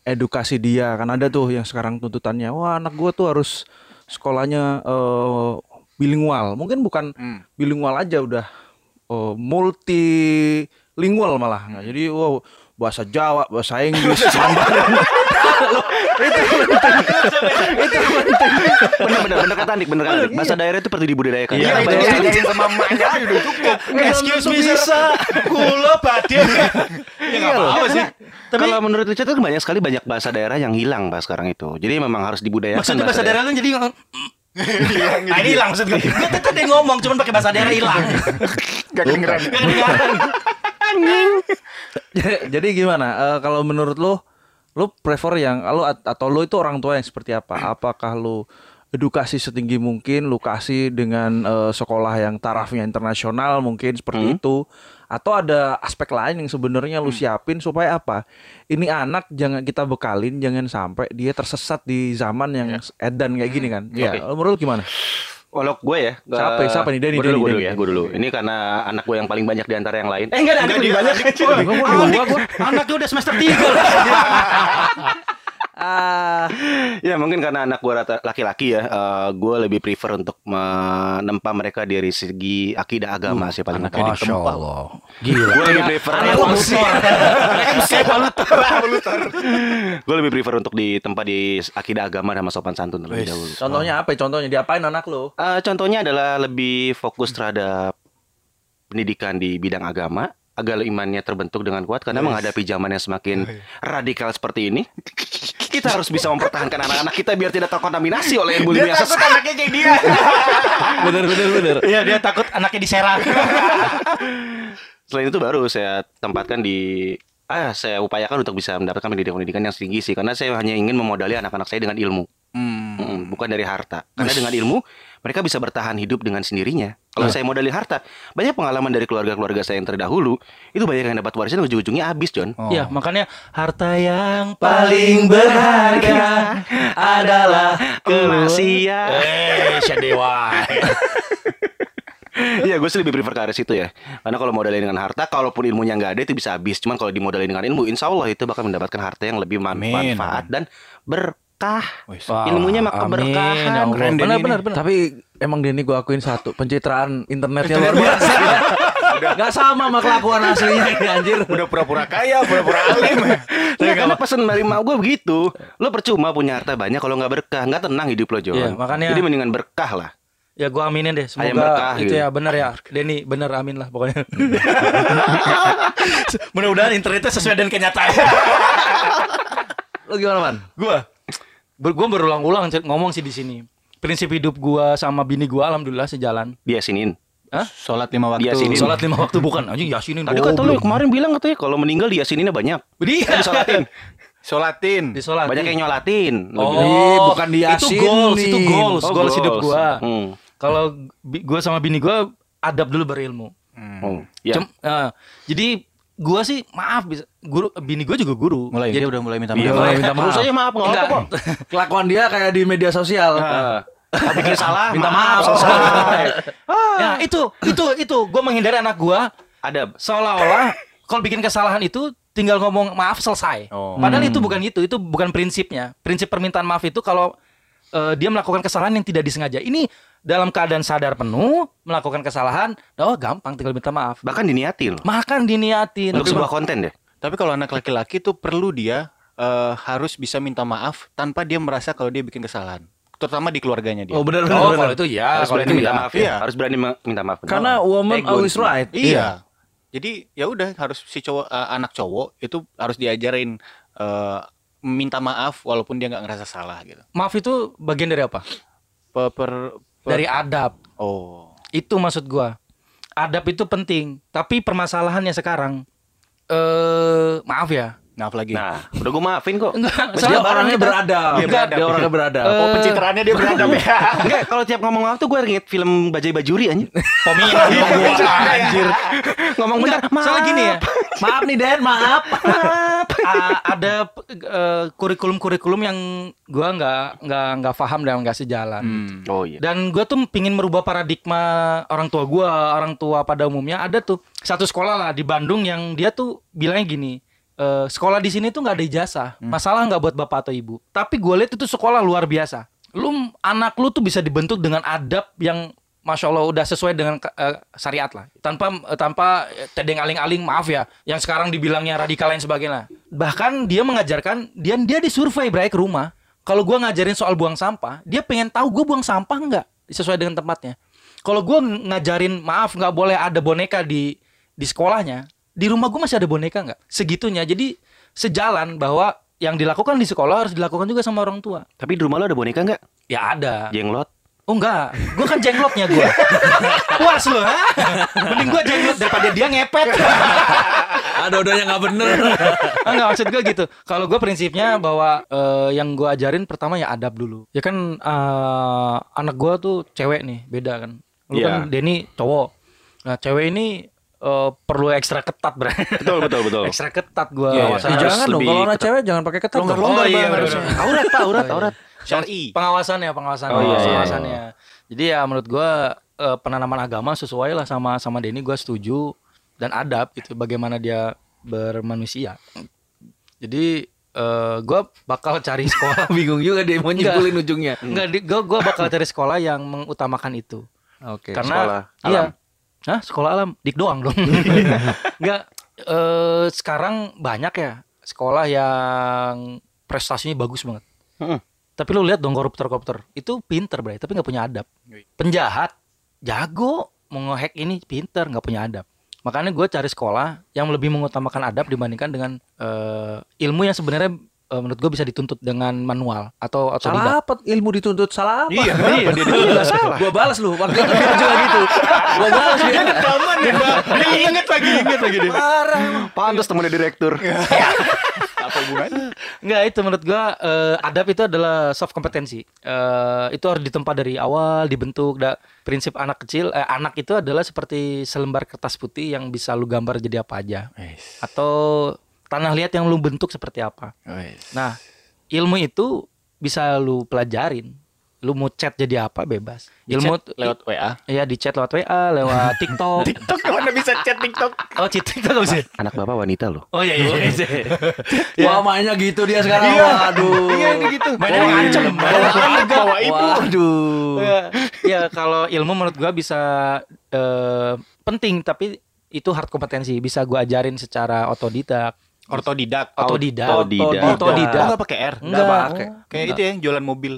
edukasi dia? Kan ada tuh yang sekarang tuntutannya, wah anak gua tuh harus sekolahnya eh, bilingual. Mungkin bukan Hmm. bilingual aja udah eh, multilingual malah. Nah, jadi wow bahasa Jawa, bahasa Inggris, Mandarin. Bener bener bener kata Andik, bener kata Andik. Bahasa daerah itu perlu dibudidayakan. Iya, itu diajarin sama aja udah cukup. Excuse me, sir. Kulo badhe. [laughs] Ya enggak apa-apa sih. Tapi kalau menurut Richard itu banyak sekali banyak bahasa daerah yang hilang pas sekarang itu. Jadi memang harus dibudayakan. Maksudnya bahasa daerah lu jadi Nah, ini hilang maksud gue. Gue tadi ngomong cuman pakai bahasa daerah hilang. Gak kedengeran. Gak kedengaran. Jadi gimana? Eh, kalau menurut lo, lo prefer yang lo atau lo itu orang tua yang seperti apa? Apakah lo edukasi setinggi mungkin, lo kasih dengan eh, sekolah yang tarafnya internasional mungkin seperti itu, atau ada aspek lain yang sebenarnya lo siapin supaya apa? Ini anak jangan kita bekalin, jangan sampai dia tersesat di zaman yang edan kayak gini kan? Ya, menurut lo gimana? Walau gue ya. gua- Siapa- siapa nih? Denny, Gue dulu, gue dulu ya, gue dulu. Ini karena anak gue yang paling banyak di antara yang lain. Eh enggak ada adik lebih banyak. Anaknya udah semester 3 [laughs] Ah, Ya mungkin karena anak gue rata laki-laki ya, eh, gue lebih prefer untuk menempa mereka dari segi akidah agama sih paling utama. Allah. Gila. Gue lebih prefer gue lebih prefer untuk ditempa di akidah agama sama sopan santun terlebih dahulu. contohnya apa? ya? Contohnya diapain anak lo? Eh, contohnya adalah lebih fokus terhadap pendidikan di bidang agama agar imannya terbentuk dengan kuat karena menghadapi zaman yang semakin radikal seperti ini kita harus bisa mempertahankan anak-anak kita biar tidak terkontaminasi oleh ilmu Dia yang takut sesat. anaknya kayak dia. [laughs] bener bener bener. Iya dia takut anaknya diserang. [laughs] Selain itu baru saya tempatkan di ah saya upayakan untuk bisa mendapatkan pendidikan-pendidikan yang tinggi sih karena saya hanya ingin memodali anak-anak saya dengan ilmu Hmm. Mm, bukan dari harta karena dengan ilmu mereka bisa bertahan hidup dengan sendirinya. Kalau saya modali harta banyak pengalaman dari keluarga-keluarga saya yang terdahulu. Itu banyak yang dapat warisan ujung-ujungnya habis John. Iya, makanya harta yang paling berharga adalah emas. Iya. Eh, Syadewa. [laughs] Iya gue sih lebih prefer ke arah situ ya. Karena kalau modalin dengan harta Kalaupun ilmunya nggak ada itu bisa habis. Cuman kalau dimodalin dengan ilmu Insya Allah itu bakal mendapatkan harta yang lebih man- Amin. manfaat Dan berkah. Wah, Ilmunya mah amin, keberkahan. ya. Keren deh Benar ini. benar benar. Tapi emang Denny gue akuin satu pencitraan internetnya luar biasa. Gak sama sama kelakuan aslinya ini anjir. Udah pura-pura kaya, pura-pura alim. Iya, karena pesan dari mak gue begitu. Lo percuma punya harta banyak kalau nggak berkah, nggak tenang hidup lo Jon. Iya, makanya- Jadi mendingan berkah lah. Ya gua aminin deh. Semoga Ayam berkah, itu gitu. ya benar ya. Denny benar amin lah pokoknya. [laughs] Mudah-mudahan internetnya sesuai dengan kenyataan. Lo gimana man? gua ber, gua berulang-ulang ngomong sih di sini. Prinsip hidup gua sama bini gua alhamdulillah sejalan. Dia sinin. Hah? Sholat lima waktu. Dia sini. Sholat lima waktu bukan anjing yasinin Tadi kata goblok. kemarin bilang katanya kalau meninggal dia sininnya banyak. Dia Disolatin. Sholatin. Disolat. Banyak yang nyolatin. Oh, Ih, bukan Itu diasinin. goals, itu goals, Oh, goals hidup goals. gua. Hmm. Kalau gua sama bini gua adab dulu berilmu. Oh, ya. Cem- eh, jadi gua sih maaf bisa guru bini gua juga guru. Mulai Jadi, dia udah mulai minta Iya, maaf. mulai minta maaf. aja maaf nggak apa kok. [laughs] Kelakuan dia kayak di media sosial. Ah. Ah, bikin salah, minta maaf, selesai. [laughs] ya itu itu itu gua menghindari anak gua Ada seolah-olah kalau bikin kesalahan itu tinggal ngomong maaf selesai. Oh. Padahal itu bukan itu, itu bukan prinsipnya. Prinsip permintaan maaf itu kalau eh, dia melakukan kesalahan yang tidak disengaja. Ini dalam keadaan sadar penuh melakukan kesalahan, oh gampang tinggal minta maaf. bahkan diniati loh. Makan diniatin. Untuk sebuah konten deh. Tapi kalau anak laki-laki tuh perlu dia eh, harus bisa minta maaf tanpa dia merasa kalau dia bikin kesalahan. Terutama di keluarganya dia. Oh benar benar. Oh, benar. kalau itu ya, harus kalau berani itu minta ya. maaf ya. Iya. Harus berani minta maaf. Karena woman always right. Iya. Jadi ya udah harus si cowok eh, anak cowok itu harus diajarin eh, minta maaf walaupun dia nggak ngerasa salah gitu. Maaf itu bagian dari apa? Per, per- per- Dari adab. oh. Itu maksud gua. Adab itu penting, tapi permasalahannya sekarang eh maaf ya. Maaf lagi. Nah, udah gue maafin kok. Enggak, Dia soalnya orangnya beradab. Iya, beradab. Dia orangnya beradab. Oh, pencitraannya dia beradab ya. [laughs] Enggak, kalau tiap ngomong maaf tuh gue inget film Bajai Bajuri anjir. Peminat [laughs] gua anjir. ngomong bener, Enggak, soalnya gini ya. maaf [laughs] nih Den, maaf. a- ada eh, kurikulum-kurikulum yang gua nggak nggak nggak paham dan nggak sejalan. Hmm. Oh iya. Dan gue tuh pingin merubah paradigma orang tua gua, orang tua pada umumnya ada tuh satu sekolah lah di Bandung yang dia tuh bilangnya gini, "Eh, sekolah di sini tuh nggak ada ijazah, masalah nggak buat bapak atau ibu. Tapi gue lihat itu sekolah luar biasa. Lu anak lu tuh bisa dibentuk dengan adab yang Masya Allah udah sesuai dengan eh, syariat lah. Tanpa eh, tanpa tedeng aling-aling maaf ya yang sekarang dibilangnya radikal lain sebagainya. Bahkan dia mengajarkan dia dia disurvei bray ke rumah. Kalau gua ngajarin soal buang sampah dia pengen tahu gue buang sampah nggak sesuai dengan tempatnya. Kalau gua ngajarin maaf nggak boleh ada boneka di di sekolahnya di rumah gua masih ada boneka nggak segitunya jadi sejalan bahwa yang dilakukan di sekolah harus dilakukan juga sama orang tua Tapi di rumah lo ada boneka enggak? ya ada Jenglot. Oh enggak, gue kan jenglotnya gue. [laughs] Puas lu, ha? Mending gue jenglot daripada dia ngepet. [laughs] Ada udahnya nggak bener. Ah, enggak maksud gue gitu. Kalau gue prinsipnya bahwa eh, yang gue ajarin pertama ya adab dulu. Ya kan eh, anak gue tuh cewek nih, beda kan. Lu Iya. kan Denny cowok. Nah cewek ini eh, perlu ekstra ketat bre. Betul betul betul. [laughs] ekstra ketat gue. Iya, iya. Ya, jangan dong kalau anak cewek jangan pakai ketat. dong. Oh iya bener. Aurat pak, aurat, aurat. Syar'i. pengawasannya pengawasannya Oh, iya, iya. pengawasannya jadi ya menurut gua eh, penanaman agama sesuai lah sama sama Denny gua setuju dan adab itu bagaimana dia bermanusia jadi eh, gua bakal cari [laughs] sekolah Bingung juga dia mau nyimpulin ujungnya. enggak di- gua gua bakal cari sekolah yang mengutamakan itu Oke. karena sekolah iya alam. Hah, sekolah alam? Dik doang dong. [laughs] Enggak eh, sekarang banyak ya sekolah yang prestasinya bagus banget. Heeh. tapi lu lihat dong koruptor-koruptor. Itu pinter bray tapi nggak punya adab. Penjahat jago mau ngehack ini pinter nggak punya adab. Makanya gue cari sekolah yang lebih mengutamakan adab dibandingkan dengan eh, ilmu yang sebenarnya eh, menurut gue bisa dituntut dengan manual atau atau Salah apa ilmu dituntut? Salah apa? Iya, iya, dia Nggak salah. Gua balas lu. Waktu itu dia juga gitu. Gua balas dia. Rekaman ya. Dia [laughs] inget lagi, inget lagi dia. Parah. Pantas temennya direktur. [laughs] Apa hubungannya? Enggak itu menurut gua eh, adab itu adalah soft kompetensi. Eh, itu harus ditempa dari awal, dibentuk. Da, prinsip anak kecil, eh, anak itu adalah seperti selembar kertas putih yang bisa lu gambar jadi apa aja. Atau tanah liat yang lu bentuk seperti apa. Nah, ilmu itu bisa lu pelajarin, lu mau chat jadi apa bebas. Di Ilmu chat lewat WA. Iya di chat lewat WA, lewat [laughs] TikTok. TikTok mana bisa chat TikTok? oh, chat TikTok bisa. Anak bapak wanita loh. Oh iya iya. iya. [laughs] Wah mainnya gitu dia sekarang. Waduh. Iya ini gitu. Mainnya Oh, ngancem. iya. Mainnya ngancem. bawa ibu. Waduh. Ya, ya kalau ilmu menurut gua bisa eh, penting tapi itu hard kompetensi bisa gua ajarin secara otodidak. Ortodidak. Otodidak. Otodidak. Oh Otodidak. nggak pakai R. Enggak pakai. Kayak itu ya jualan mobil.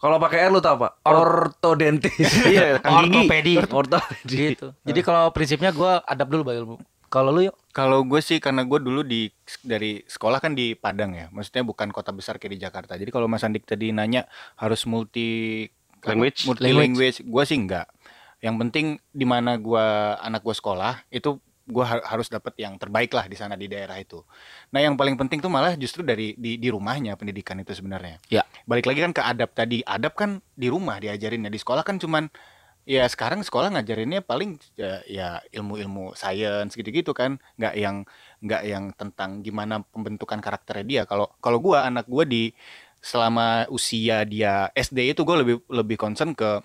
Kalau pakai R lu tau apa? Ortodentis. [laughs] Iya, gigi. Ortopedi. Ortopedi. gitu. Jadi kalau prinsipnya gua adab dulu ilmu. Kalau lu yuk Kalau gue sih karena gue dulu di dari sekolah kan di Padang ya, maksudnya bukan kota besar kayak di Jakarta. Jadi kalau Mas Andik tadi nanya harus multi Language? multi language, gue sih enggak. Yang penting di mana gua anak gue sekolah itu gue harus dapat yang terbaik lah di sana di daerah itu. Nah yang paling penting tuh malah justru dari di, di rumahnya pendidikan itu sebenarnya. Ya. Balik lagi kan ke adab tadi, adab kan di rumah diajarinnya di sekolah kan cuman ya sekarang sekolah ngajarinnya paling ya, ya ilmu-ilmu sains gitu-gitu kan nggak yang nggak yang tentang gimana pembentukan karakternya dia kalau kalau gua anak gua di selama usia dia SD itu gue lebih lebih concern ke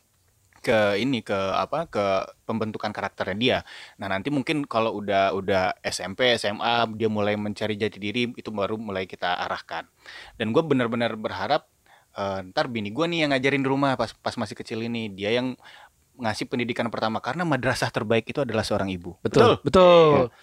ke ini ke apa ke pembentukan karakternya dia. Nah, nanti mungkin kalau udah udah SMP, SMA dia mulai mencari jati diri itu baru mulai kita arahkan. Dan gue benar-benar berharap eh, ntar bini gue nih yang ngajarin di rumah pas pas masih kecil ini dia yang ngasih pendidikan pertama karena madrasah terbaik itu adalah seorang ibu. betul. Betul.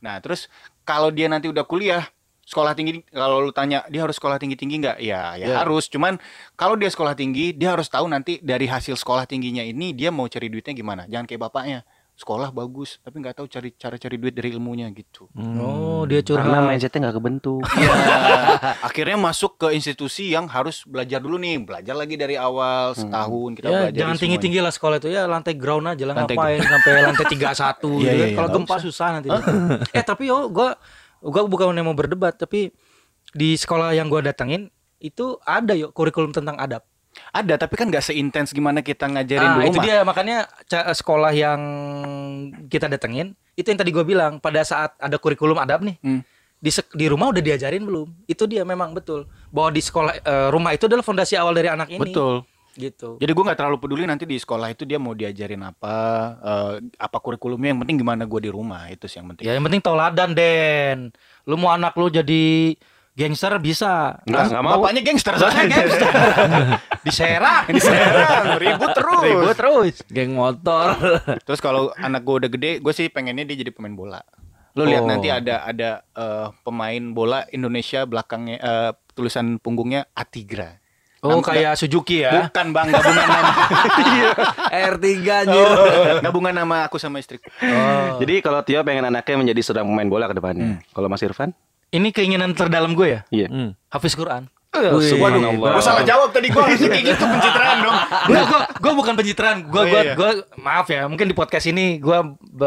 Nah, terus kalau dia nanti udah kuliah, sekolah tinggi kalau lu tanya dia harus sekolah tinggi-tinggi nggak? Ya, ya Ya. harus. Cuman kalau dia sekolah tinggi, dia harus tahu nanti dari hasil sekolah tingginya ini dia mau cari duitnya gimana. Jangan kayak bapaknya. Sekolah bagus, tapi nggak tahu cari cara cari duit dari ilmunya gitu. Oh, dia curhat. Karena mindsetnya nggak kebentuk. Iya. [laughs] Akhirnya masuk ke institusi yang harus belajar dulu nih, belajar lagi dari awal setahun kita Ya, belajar jangan tinggi-tinggi lah sekolah itu ya lantai ground aja lah Lantai ngapain sampai lantai 31 [laughs] gitu Iya, kan. iya, iya, Kalau gempa susah nanti. [laughs] eh tapi yo gua gua bukan mau berdebat tapi di sekolah yang gua datangin itu ada yuk kurikulum tentang adab. Ada, tapi kan nggak seintens gimana kita ngajarin Ah, di itu rumah. dia makanya ca- sekolah yang kita datengin itu yang tadi gua bilang pada saat ada kurikulum adab nih Hmm. di di rumah udah diajarin belum? Itu dia memang betul bahwa di sekolah eh, rumah itu adalah fondasi awal dari anak ini. Betul. Gitu. Jadi gue nggak terlalu peduli nanti di sekolah itu dia mau diajarin apa, eh, apa kurikulumnya. Yang penting gimana gue di rumah itu sih yang penting. Ya yang penting tauladan Den. Lu mau anak lu jadi gangster bisa. Enggak, enggak mau. Bapaknya gangster soalnya [laughs] gangster. [laughs] Diserang. Diserang, ribut terus. Ribut terus. Geng motor. [laughs] Terus kalau anak gue udah gede, gue sih pengennya dia jadi pemain bola. Lo lihat Oh. nanti ada ada eh, pemain bola Indonesia belakangnya eh, tulisan punggungnya Atigra. Oh Nam- kayak Suzuki ya. Bukan bang, gabungan nama [laughs] R3 anjir. gabungan nama aku sama istri. Oh. Jadi kalau Tio pengen anaknya menjadi seorang pemain bola ke depannya. Kalau Mas Irfan? Ini keinginan terdalam gue ya. Iya. Hmm. Hafiz Quran. Subhanallah. Gue salah jawab tadi gue harusnya kayak gitu pencitraan dong. Enggak, gue gue bukan pencitraan. Gue Oh, gue iya. gue maaf ya. Mungkin di podcast ini gue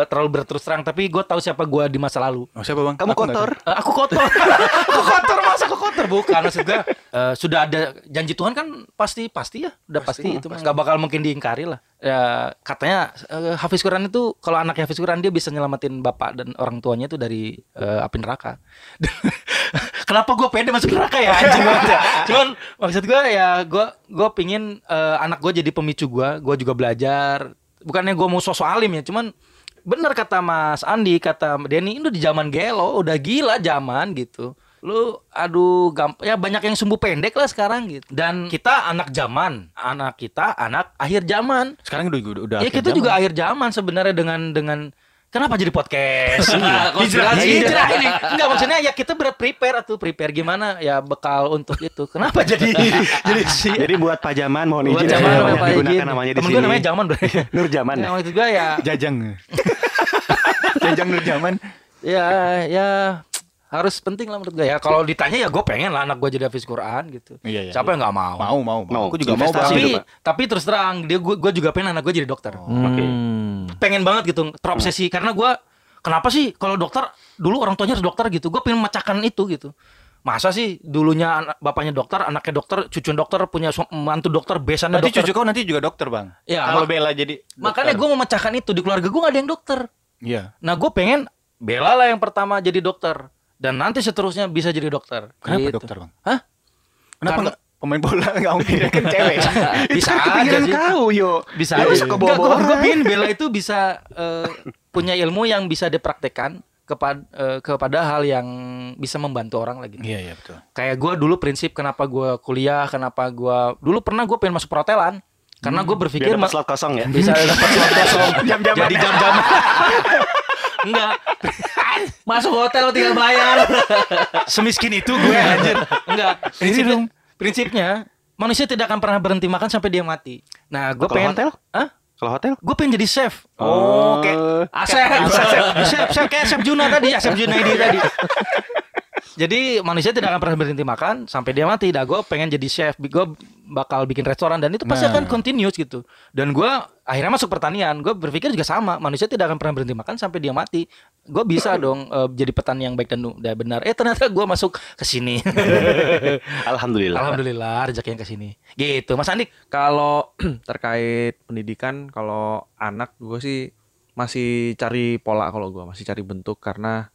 terlalu berterus terang. Tapi gue tahu siapa gue di masa lalu. Oh, siapa bang? Kamu Aku kotor. Eh, aku kotor. [laughs] aku kotor masa aku kotor bukan maksud gue eh, sudah ada janji Tuhan kan pasti pasti ya udah pasti, itu mah nggak bakal mungkin diingkari lah. Ya katanya eh, Hafiz Quran itu kalau anaknya Hafiz Quran dia bisa nyelamatin bapak dan orang tuanya itu dari eh, api neraka. [laughs] Kenapa gue pede masuk neraka ya anjing banget [laughs] ya. Cuman maksud gue ya gue gue pingin eh, anak gue jadi pemicu gue, gue juga belajar. Bukannya gue mau sosok alim ya, cuman bener kata Mas Andi, kata Denny, itu di zaman gelo, udah gila zaman gitu. Lu aduh gampang ya banyak yang sumbu pendek lah sekarang gitu. Dan kita anak zaman, anak kita anak akhir zaman. Sekarang udah udah. udah Ya akhir kita zaman. juga akhir zaman sebenarnya dengan dengan Kenapa jadi podcast? Iya, hijrah, hijrah ini. Enggak maksudnya ya kita berat prepare atau prepare gimana ya bekal untuk itu. Kenapa [laughs] jadi jadi si Jadi buat pajaman mohon buat izin zaman ya, apa banyak digunakan izin. namanya di Temen sini. gue namanya zaman bro. Nur Jaman. Ya, maksud gue ya Jajang. [laughs] Jajang nur zaman. ya ya harus penting lah menurut gue ya. Kalau ditanya ya gue pengen lah anak gue jadi hafiz Quran gitu. Iya, iya. Siapa yang nggak mau? Mau, mau, mau. Aku juga mau. Tapi Pak. tapi terus terang dia gue juga pengen anak gue jadi dokter. Oke. Hmm. pengen banget gitu terobsesi karena gua kenapa sih kalau dokter dulu orang tuanya harus dokter gitu gue pengen memecahkan itu gitu masa sih dulunya anak, bapaknya dokter anaknya dokter cucu dokter punya mantu dokter besannya Nanti dokter cucu kau nanti juga dokter bang. Ya, Kalau Bella jadi. makanya gue memecahkan itu di keluarga gue gak ada yang dokter Iya. nah gue pengen Bella lah yang pertama jadi dokter dan nanti seterusnya bisa jadi dokter Kenapa Gitu. dokter bang? Hah? Kenapa Karena- nggak? pemain bola [laughs] nggak mungkin kan cewek. [laughs] Bisa Itu aja sih. kau yo. bisa Yo, aja. Enggak, bawa gua, gua pengen Bella itu bisa eh, punya ilmu yang bisa dipraktekkan kepada kepada hal yang bisa membantu orang lagi. Iya iya betul. Kayak gua dulu prinsip kenapa gua kuliah, kenapa gua dulu pernah gue pengen masuk perhotelan karena gue berpikir Biar dapat ma- slot kosong ya. bisa dapat slot kosong [laughs] jadi jam-jam enggak Masuk hotel tinggal bayar. [laughs] semiskin itu gue anjir enggak prinsipnya prinsipnya manusia tidak akan pernah berhenti makan sampai dia mati nah gue pengen hotel? Hah? Kalau hotel? gue pengen jadi chef Oh, kayak Asep. chef, chef, chef, kayak chef Juna tadi, chef Junaidi tadi. [laughs] Jadi manusia tidak akan pernah berhenti makan sampai dia mati. Nah, gue pengen jadi chef, gue bakal bikin restoran dan itu pasti Nah. akan continuous gitu. Dan gue akhirnya masuk pertanian. Gue berpikir juga sama, manusia tidak akan pernah berhenti makan sampai dia mati. Gue bisa [coughs] dong eh, jadi petani yang baik dan udah benar. Eh ternyata gue masuk ke sini. [laughs] Alhamdulillah. Alhamdulillah rezeki yang ke sini. Gitu, Mas Andik. Kalau [clears throat] terkait pendidikan, kalau anak gue sih masih cari pola kalau gue masih cari bentuk karena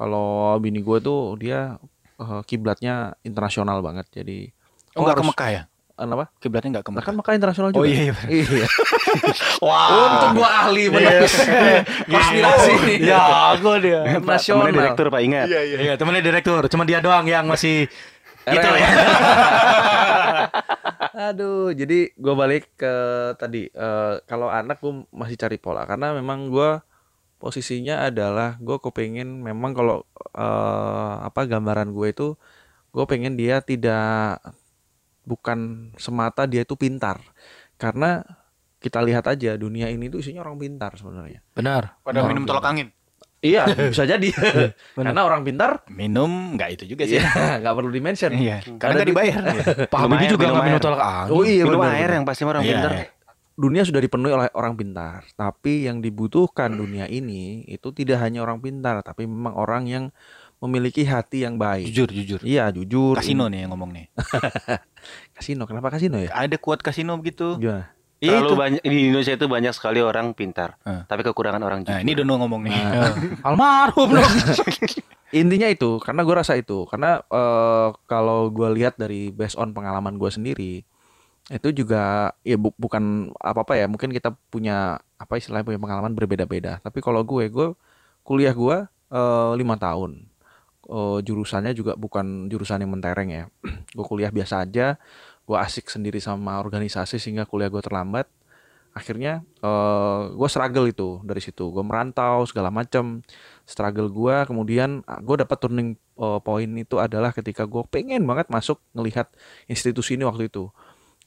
kalau bini gue tuh dia eh, kiblatnya internasional banget jadi Oh nggak ke harus- Mekah ya? kenapa? Kiblatnya nggak ke Nah, Mekah. kan Mekah internasional juga. Oh, iya, iya. iya. [laughs] Wah. Untung gua ahli menepis [laughs] konspirasi nih. Ya, gue dia. Nasional. Temennya direktur Pak ingat. Iya iya. Iya, temennya direktur. Cuma dia doang yang masih gitu ya. [laughs] Aduh, jadi gue balik ke tadi. eh, kalau anak gue masih cari pola karena memang gue posisinya adalah gue kepengen memang kalau eh, apa gambaran gue itu gue pengen dia tidak bukan semata dia itu pintar karena kita lihat aja dunia ini tuh isinya orang pintar sebenarnya. Benar. Pada Orang minum tolak angin. Iya, bisa jadi. [laughs] karena orang pintar Minum nggak itu juga sih. Iya, nggak perlu di-mention. Iya. Karena nggak dibayar. [laughs] Pak Habibie juga minum nggak minum tolak angin. Oh iya, Minum benar, air benar. yang pasti orang Iya. pintar. Dunia sudah dipenuhi oleh orang pintar, tapi yang dibutuhkan dunia ini itu tidak hanya orang pintar, tapi memang orang yang memiliki hati yang baik. Jujur jujur. Iya, jujur. Kasino nih yang ngomong nih. [laughs] Kasino. Kenapa kasino ya? Ada kuat kasino begitu. Iya Terlalu itu. banyak di Indonesia itu banyak sekali orang pintar, Eh. tapi kekurangan orang Nah jujur. ini Dono ngomong nih. Almarhum dong. [laughs] Intinya itu, karena gue rasa itu, karena eh, kalau gue lihat dari based on pengalaman gue sendiri, itu juga ya bu- bukan apa apa ya, mungkin kita punya apa istilahnya punya pengalaman berbeda-beda. Tapi kalau gue, gue kuliah gue eh, lima tahun, Eh, jurusannya juga bukan jurusan yang mentereng ya. [clears throat] gue kuliah biasa aja, gue asik sendiri sama organisasi sehingga kuliah gue terlambat. Akhirnya eh gue struggle itu dari situ, gue merantau segala macam struggle gua kemudian gue dapat turning uh, point itu adalah ketika gue pengen banget masuk ngelihat institusi ini waktu itu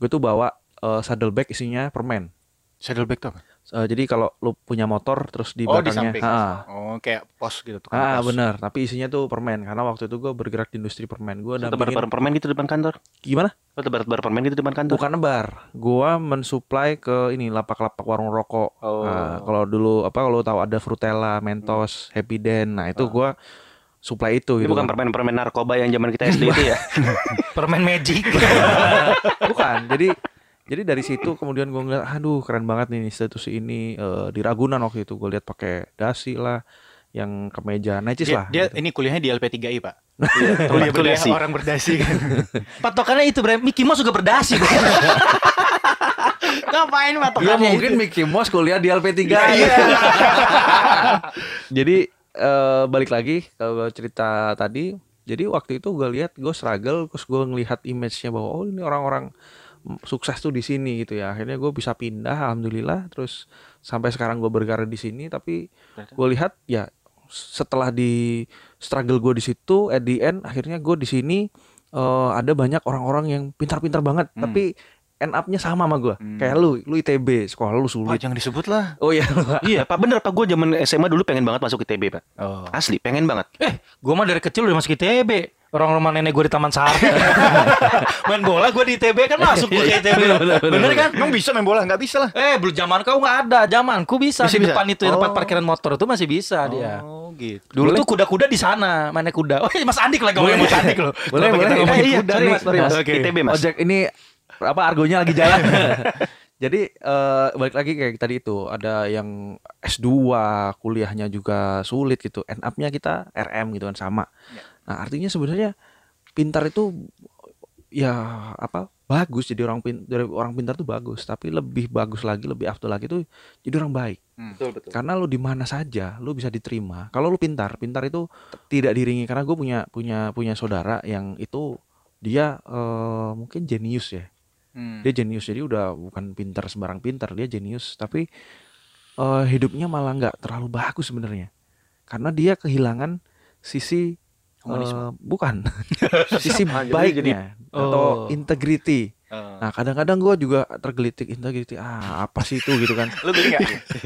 gue tuh bawa uh, saddlebag isinya permen Saddleback tuh apa? Uh, jadi kalau lu punya motor terus di Oh di belakangnya samping. ah, Oh kayak pos gitu tuh. ah pos. benar tapi isinya tuh permen karena waktu itu gue bergerak di industri permen gue Tebar-tebar permen gitu depan kantor. gimana Oh, tebar-tebar permen gitu depan kantor. bukan nebar gue mensuplai ke ini lapak-lapak warung rokok Oh. Nah, kalau dulu apa kalau tahu ada Frutella Mentos Happy Den nah itu gua supply itu Ini gitu bukan kan. permen-permen narkoba yang zaman kita SD itu ya. [laughs] Permen magic. [laughs] bukan jadi jadi dari situ kemudian gue ngeliat aduh keren banget nih institusi ini Eh, di Ragunan waktu itu gue lihat pakai dasi lah yang kemeja necis Dia, lah dia gitu. ini kuliahnya di LP3I pak. Tempat Kuliah kuliah berdasi. orang berdasi kan. Patokannya itu, Bre. Mickey Mouse juga berdasi. [laughs] Ngapain Ya patokannya mungkin itu? Mickey Mouse kuliah di LP3 Jadi eh, balik lagi kalau cerita tadi. Jadi waktu itu gue lihat gue struggle Terus gue ngelihat image-nya bahwa Oh ini orang-orang sukses tuh di sini gitu ya. Akhirnya gue bisa pindah Alhamdulillah. Terus sampai sekarang gue berkarir di sini Tapi gue lihat ya setelah di struggle gue di situ at the end akhirnya gue di sini eh, ada banyak orang-orang yang pintar-pintar banget. Hmm. tapi end up-nya sama sama gue Hmm. kayak lu lu ITB sekolah lu Pak sulit jangan disebut lah. oh iya [laughs] iya, Pak bener Pak gue zaman SMA dulu pengen banget masuk ITB, Pak. Oh. Asli, pengen banget. eh, gua mah dari kecil udah masuk ITB. Orang rumah nenek gue di Taman Sari. [laughs] Main bola gue di ITB kan masuk gue ke ITB. Bener, kan? Emang bisa main bola? Nggak bisa lah. Eh, belum zaman kau nggak ada. Zamanku bisa, Bisa, di bisa? depan itu tempat Oh. parkiran motor itu masih bisa dia. Oh gitu. Dulu tuh kuda-kuda di sana, mana kuda. Oh, iya, Mas Andik lagi ngomongin Mas Andik loh. boleh boleh kita ngomongin Eh, iya, kuda nih? mas, mas. ITB, Mas. ojek ini apa argonya lagi jalan [laughs] jadi eh, balik lagi kayak tadi itu ada yang S2 kuliahnya juga sulit gitu end up-nya kita RM gitu kan sama. Nah artinya sebenarnya pintar itu ya apa bagus. Jadi orang pin dari orang pintar tuh bagus tapi lebih bagus lagi lebih afdol lagi tuh jadi orang baik. Betul betul. karena lu di mana saja lu bisa diterima. Kalau lu pintar pintar itu tidak diringi. Karena gue punya punya punya saudara yang itu dia eh, mungkin jenius ya Hmm. dia jenius jadi udah bukan pintar sembarang pintar dia jenius tapi eh, hidupnya malah nggak terlalu bagus sebenarnya karena dia kehilangan sisi eh, bukan [laughs] sisi Ah, jadi- baiknya atau Oh. integrity Eh, nah kadang-kadang gua juga tergelitik integrity ah apa sih itu gitu kan lu geli nggak?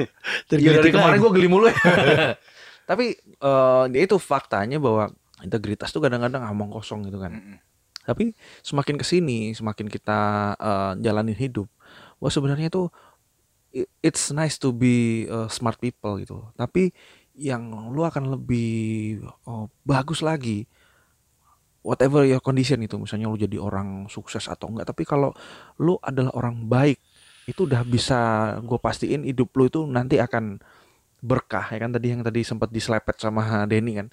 [laughs] Iya dari kemarin gue geli mulu ya. [laughs] Tapi eh, dia itu faktanya bahwa integritas tuh kadang-kadang ngomong kosong gitu kan. Mm-mm. Tapi semakin ke sini, semakin kita eh, jalanin hidup, wah sebenarnya tuh it's nice to be eh, smart people gitu. Tapi yang lu akan lebih oh, bagus lagi whatever your condition itu misalnya lu jadi orang sukses atau enggak tapi kalau lu adalah orang baik itu udah bisa gue pastiin hidup lu itu nanti akan berkah ya kan? Tadi yang tadi sempat diselepet sama Denny kan?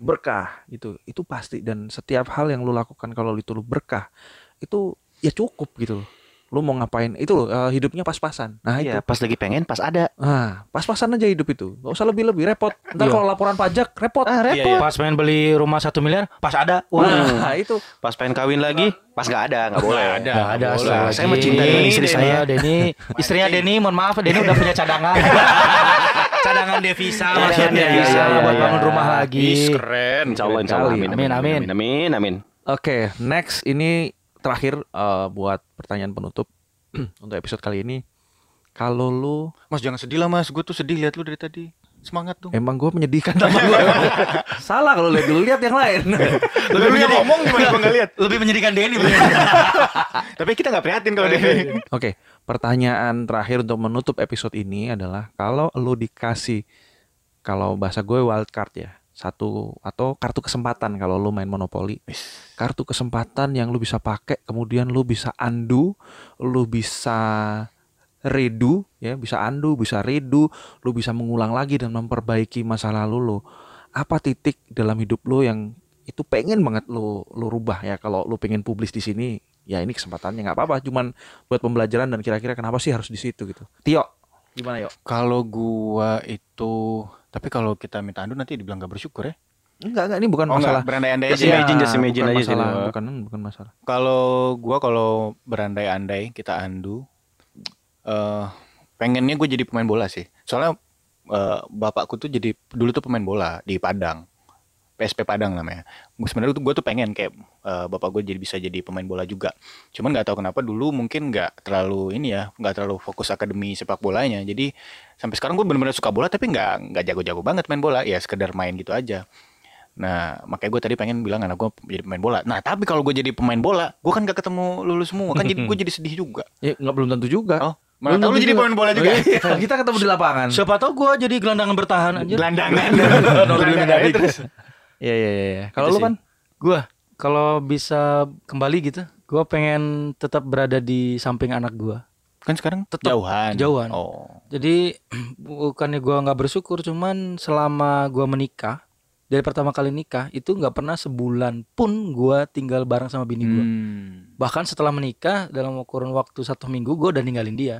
Berkah itu itu pasti. Dan setiap hal yang lu lakukan kalau itu lu berkah itu ya cukup gitu loh lu mau ngapain itu loh eh, hidupnya pas-pasan nah itu Iya, pas lagi pengen pas ada. nah pas-pasan aja hidup itu gak usah lebih-lebih repot ntar Iya. kalau laporan pajak repot Ah, Iya, repot. Pas pengen beli rumah satu miliar, pas ada. Wah, nah [laughs] itu Pas pengen kawin lagi, pas nggak ada, nggak boleh. ada. Nggak ada boleh. astagfirullahaladzim. Saya mencinta dengan istri saya. Denny, istrinya Denny, mohon maaf, Denny udah punya cadangan. [laughs] cadangan devisa, Iya, iya, devisa iya, iya, buat iya. bangun rumah lagi. Keren. Insya Allah, insya Allah. Kali. Amin, Amin, amin. amin, amin, amin. Oke, next ini terakhir eh, buat pertanyaan penutup [clears throat] untuk episode kali ini. Kalau lu Mas jangan sedih lah mas, gue tuh sedih lihat lu dari tadi. Semangat dong. emang gue menyedihkan sama [laughs] lu. Salah kalau lihat dulu lihat yang lain. [laughs] Lebih lu yang ngomong gimana gue nggak lihat. Lebih menyedihkan Denny. [laughs] Tapi kita nggak prihatin kalau dia. Oke, pertanyaan terakhir untuk menutup episode ini adalah kalau lu dikasih kalau bahasa gue wild card ya satu atau kartu kesempatan kalau lu main monopoli kartu kesempatan yang lu bisa pakai kemudian lu bisa undo lu bisa redo ya bisa undo bisa redo lu bisa mengulang lagi dan memperbaiki masa lalu lu. Apa titik dalam hidup lu yang itu pengen banget lu lu rubah ya? Kalau lu pengen publis di sini ya ini kesempatannya nggak apa-apa. Cuman buat pembelajaran dan kira-kira kenapa sih harus di situ gitu. Tio gimana yuk Kalau gua itu, tapi kalau kita minta andu nanti dibilang gak bersyukur ya. enggak enggak ini bukan Oh masalah berandai-andai aja. ya. imagine, just imagine bukan aja sih, masalah, Pak. bukan bukan masalah Kalau gua kalau berandai-andai kita andu, eh pengennya gue jadi pemain bola sih. Soalnya eh, bapakku tuh jadi dulu tuh pemain bola di Padang. PSP Padang namanya. Gue sebenarnya tuh gue tuh pengen kayak eh, bapak gue jadi bisa jadi pemain bola juga. Cuman nggak tahu kenapa dulu mungkin nggak terlalu ini ya, nggak terlalu fokus akademi sepak bolanya. Jadi sampai sekarang gue benar-benar suka bola tapi nggak nggak jago-jago banget main bola. Ya sekedar main gitu aja. Nah, makanya gue tadi pengen bilang anak gue jadi pemain bola. Nah, tapi kalau gue jadi pemain bola, gue kan gak ketemu lulus semua. Kan jadi [laughs] gue jadi sedih juga. ya nggak belum tentu juga Oh, mana tahu lu jadi pemain bola juga. Oh, iya. kita ketemu di lapangan Siapa tahu gue jadi gelandangan bertahan aja. Gelandangan. [laughs] Gelandangan Gelandangan aja terus. Iya iya iya. Kalau Itu lu sih. kan Gue kalau bisa kembali gitu, gue pengen tetap berada di samping anak gue. Kan sekarang Tetap jauhan. jauhan. Oh. Jadi [clears throat] bukannya gue nggak bersyukur, cuman selama gue menikah dari pertama kali nikah itu nggak pernah sebulan pun gue tinggal bareng sama bini gue. Hmm. Bahkan setelah menikah dalam kurun waktu satu minggu gue udah ninggalin dia.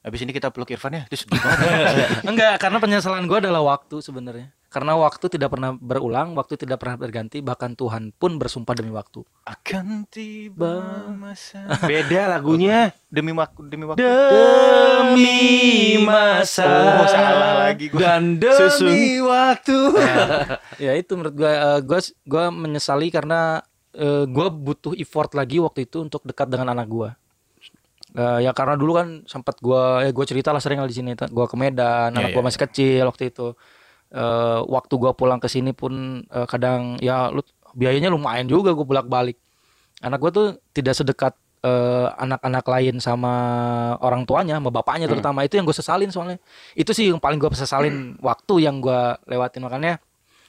Habis ini kita peluk Irfan ya. Sedih [laughs] banget. Enggak, karena penyesalan gue adalah waktu sebenarnya. Karena waktu tidak pernah berulang, waktu tidak pernah berganti, bahkan Tuhan pun bersumpah demi waktu. Akan tiba masa [laughs] Beda lagunya. demi waktu demi waktu. demi masa Oh, salah lagi gua. dan demi waktu. [laughs] ya itu menurut gue, gue gue menyesali karena gue butuh effort lagi waktu itu untuk dekat dengan anak gue. ya karena dulu kan sempat gue, ya gue cerita lah sering lah di sini. Gue ke Medan, anak Iya, gue iya. masih kecil waktu itu. Eh, waktu gue pulang ke sini pun eh, kadang ya lu biayanya lumayan juga gue bolak balik. Anak gue tuh tidak sedekat eh, anak-anak lain sama orang tuanya, sama bapaknya terutama itu yang gue sesalin soalnya. Itu sih yang paling gue sesalin waktu yang gue lewatin makanya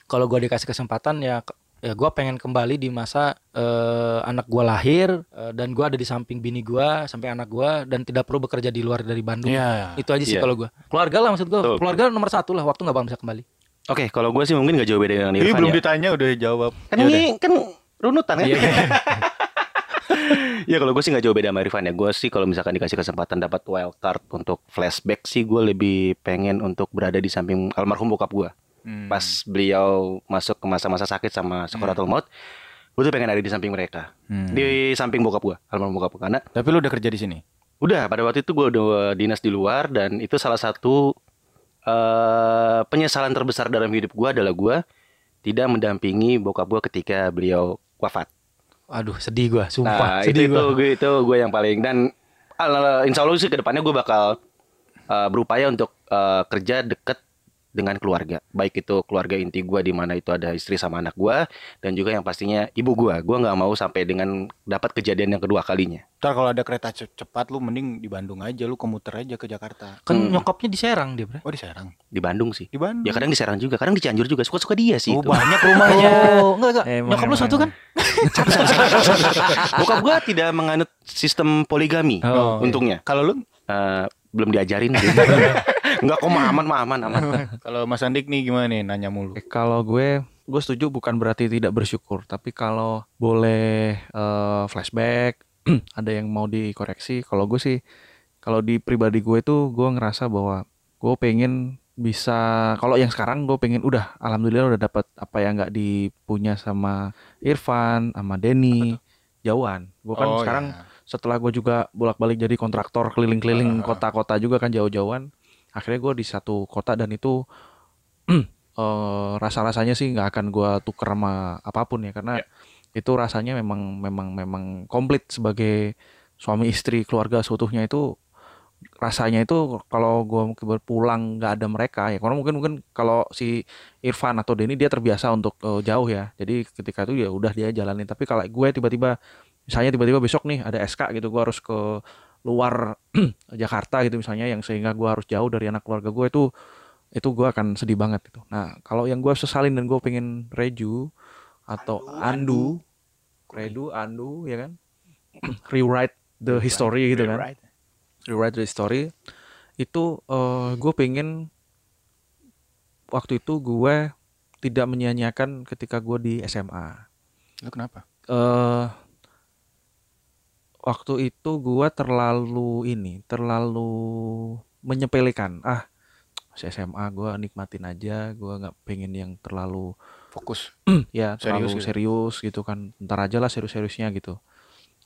kalau gue dikasih kesempatan ya ya gue pengen kembali di masa eh, anak gue lahir eh, dan gue ada di samping bini gue sampai anak gue dan tidak perlu bekerja di luar dari Bandung. Iya. Itu aja sih Iya. kalau gue. Keluarga lah maksud gue. Keluarga nomor satu lah. Waktu nggak bakal bisa kembali. Oke, kalau gue sih mungkin gak jauh beda dengan Ini Irfan belum ya. ditanya udah jawab. Kan Ya udah. ini kan runutan kan? ya [laughs] kalau gue sih nggak jauh beda sama Irfan ya. Gue sih kalau misalkan dikasih kesempatan dapat wild card untuk flashback sih gue lebih pengen untuk berada di samping almarhum bokap gue. Hmm. Pas beliau masuk ke masa-masa sakit sama sekuratul maut, gue tuh pengen ada di samping mereka. Hmm. Di samping bokap gue, almarhum bokap gue. Karena Tapi lu udah kerja di sini. udah pada waktu itu gue udah dinas di luar dan itu salah satu eh penyesalan terbesar dalam hidup gue adalah gue tidak mendampingi bokap gue ketika beliau wafat. Aduh, sedih gua, sumpah. Nah, itu sedih itu gua. gue itu gue yang paling dan insya Allah sih ke depannya gue bakal uh, berupaya untuk uh, kerja deket dengan keluarga, baik itu keluarga inti gue di mana itu ada istri sama anak gue dan juga yang pastinya ibu gue. Gue nggak mau sampai dengan dapat kejadian yang kedua kalinya. Ntar kalau ada kereta ce- cepat lu mending di Bandung aja lu komuter aja ke Jakarta. Kan Hmm. nyokapnya di Serang dia, Bre. Oh di Serang. Di Bandung sih. Di Bandung. Ya kadang di Serang juga, kadang di Cianjur juga. Suka-suka dia sih. Oh itu. banyak [laughs] rumahnya. Oh, enggak enggak. Emang, Nyokap lu emang, satu kan? [laughs] Bokap gue tidak menganut sistem poligami. Oh, untungnya. Kalau lu Eh, belum diajarin. gitu. [laughs] Enggak kok mah aman, mah aman, aman. kalau Mas Andik nih gimana nih nanya mulu. Eh, Kalau gue gue setuju bukan berarti tidak bersyukur, tapi kalau boleh eh, flashback, [clears throat] ada yang mau dikoreksi. Kalau gue sih, kalau di pribadi gue itu gue ngerasa bahwa gue pengen bisa kalau yang sekarang gue pengen udah alhamdulillah udah dapat apa yang nggak dipunya sama Irfan sama Denny jauhan gue kan Oh, sekarang ya. setelah gue juga bolak-balik jadi kontraktor keliling-keliling kota-kota juga kan jauh-jauhan akhirnya gue di satu kota dan itu [clears throat] eh, rasa-rasanya sih nggak akan gue tuker sama apa pun ya karena itu rasanya memang memang memang komplit sebagai suami istri keluarga seutuhnya itu rasanya itu kalau gue mungkin berpulang nggak ada mereka ya. Karena mungkin mungkin kalau si Irfan atau Denny dia terbiasa untuk eh, jauh ya. Jadi ketika itu ya udah dia jalanin. Tapi kalau gue tiba-tiba misalnya tiba-tiba besok nih ada SK gitu gue harus ke luar [clears throat] Jakarta gitu misalnya yang sehingga gue harus jauh dari anak keluarga gue itu itu gue akan sedih banget gitu. Nah kalau yang gue sesalin dan gue pengen reju atau andu, redu andu ya kan? [clears throat] Rewrite the history gitu kan? rewrite. The story itu eh gue pengen waktu itu gue tidak menyia-nyiakan ketika gue di SMA Lu kenapa? eh waktu itu gue terlalu ini terlalu menyepelekan ah SMA gue nikmatin aja gue nggak pengen yang terlalu Fokus. [clears throat] ya Serius terlalu gitu. serius gitu kan ntar aja lah serius-seriusnya gitu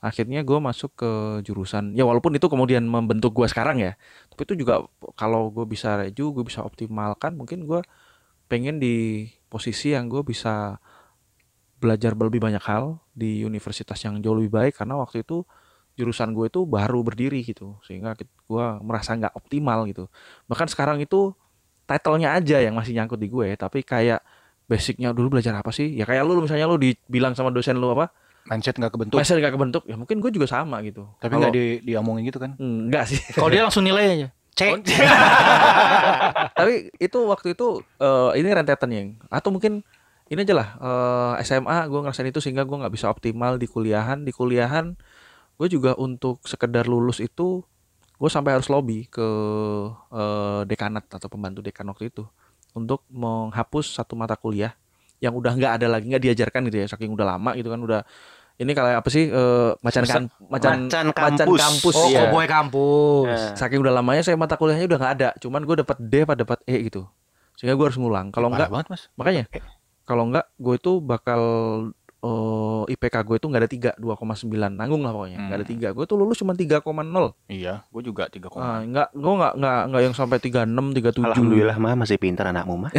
akhirnya gue masuk ke jurusan ya walaupun itu kemudian membentuk gue sekarang ya tapi itu juga kalau gue bisa reju gue bisa optimalkan mungkin gue pengen di posisi yang gue bisa belajar lebih banyak hal di universitas yang jauh lebih baik karena waktu itu jurusan gue itu baru berdiri gitu sehingga gue merasa nggak optimal gitu bahkan sekarang itu titlenya aja yang masih nyangkut di gue tapi kayak basicnya dulu belajar apa sih ya kayak lu misalnya lu dibilang sama dosen lu apa Mindset nggak kebentuk. mindset nggak kebentuk ya mungkin gue juga sama gitu Tapi nggak di, diomongin gitu kan? enggak sih [laughs] Kalau dia langsung nilai aja. C. [laughs] tapi itu waktu itu eh, ini rentetan yang atau mungkin ini aja lah eh, SMA gue ngerasain itu sehingga gue nggak bisa optimal di kuliahan di kuliahan gue juga untuk sekedar lulus itu gue sampai harus lobby ke eh, dekanat atau pembantu dekan waktu itu untuk menghapus satu mata kuliah yang udah nggak ada lagi nggak diajarkan gitu ya saking udah lama gitu kan udah ini kayak apa sih eh, macan kan macan Macan macan kampus. kampus Oh, iya. Cowboy kampus. Eh. saking udah lamanya saya mata kuliahnya udah nggak ada cuman gue dapat D apa dapat E gitu sehingga gue harus ngulang kalau Parah enggak banget mas. makanya Eh. kalau enggak gue itu bakal eh, IPK gue itu nggak ada tiga 2,9 nanggung lah pokoknya nggak ada Hmm. tiga gue tuh lulus cuma 3,0 Iya, gue juga tiga ah, koma. enggak gue nggak nggak nggak yang sampai 36 37 Alhamdulillah mah masih pintar anakmu mah.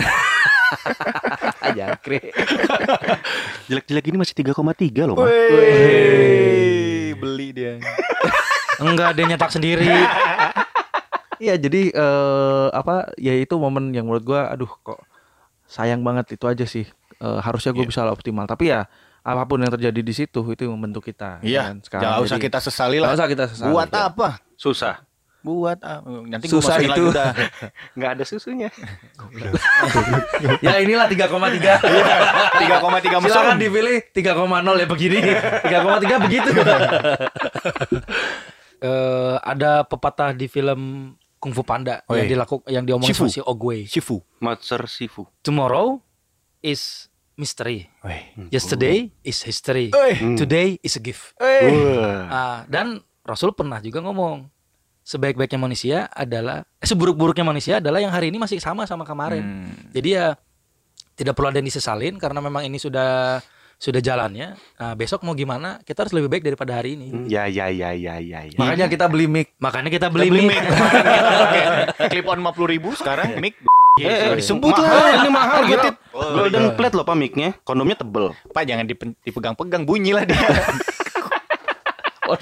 aja kre Jelek-jelek ini masih 3,3 loh mah. Beli dia. [laughs] Enggak, dia nyetak sendiri. [laughs] Iya jadi eh, apa ya itu momen yang menurut gua aduh kok sayang banget itu aja sih Eh, harusnya gue Iya. bisa optimal tapi ya apa pun yang terjadi di situ itu yang membentuk kita Iya, kan? Sekarang Jangan usah kita sesali lah. usah kita sesali. Buat apa? Susah. Buat apa? Nanti Susah itu. udah. [laughs] Nggak ada susunya. ya inilah 3,3 Tiga koma tiga [laughs] silakan mesum. dipilih 3,0 ya begini [laughs] 3,3 begitu Eh, ada pepatah di film Kung Fu Panda Oh, yang iya. dilakukan yang diomongin Shifu. si Ogway. Shifu. Master Sifu. Tomorrow is misteri. Weh. Yesterday is history. Today is a gift. Ah, dan Rasul pernah juga ngomong sebaik-baiknya manusia adalah eh, seburuk-buruknya manusia adalah yang hari ini masih sama sama kemarin. Hmm. Jadi ya tidak perlu ada yang disesalin karena memang ini sudah sudah jalannya. Nah, besok mau gimana? Kita harus lebih baik daripada hari ini. Ya ya ya ya ya. ya. Makanya kita beli mic. Makanya kita Beli beli, mic. mic. [laughs] Clip on 50 ribu sekarang mic. Eh, eh, disebut mahal, lah. ini mahal Harga gila. tit. Golden plate loh pak mic-nya. Kondomnya tebel. Pak jangan dipegang-pegang bunyi lah dia. [laughs]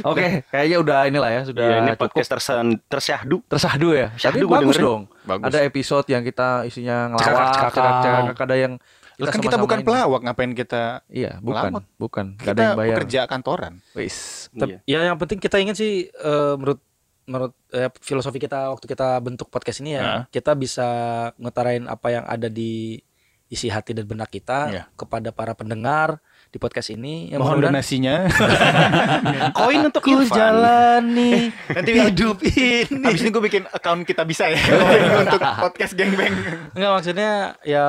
Oke, kayaknya udah inilah ya, sudah Iya, ini cukup podcast tersan tersyahdu. tersahdu ya. Tapi Syahdu bagus dengerin. dong. Bagus. Ada episode yang kita isinya ngelawak, Cekak-cekak. cekak-cekak, ada yang Lah kan kita sama-sama bukan ini. pelawak ngapain kita Iya, bukan, Ngelawak. bukan. Gak ada kita yang bayar. pekerja kantoran. Wis. Tapi- Ya yang penting kita ingat sih eh, menurut menurut eh, filosofi kita waktu kita bentuk podcast ini ya Nah. kita bisa ngutarain apa yang ada di isi hati dan benak kita Iya. kepada para pendengar di podcast ini. Ya, Mohon donasinya. [laughs] Koin untuk ku Irfan. jalani Nanti hidup [laughs] ini. Habis ini gue bikin account kita bisa ya [laughs] untuk podcast gengbeng. Enggak maksudnya ya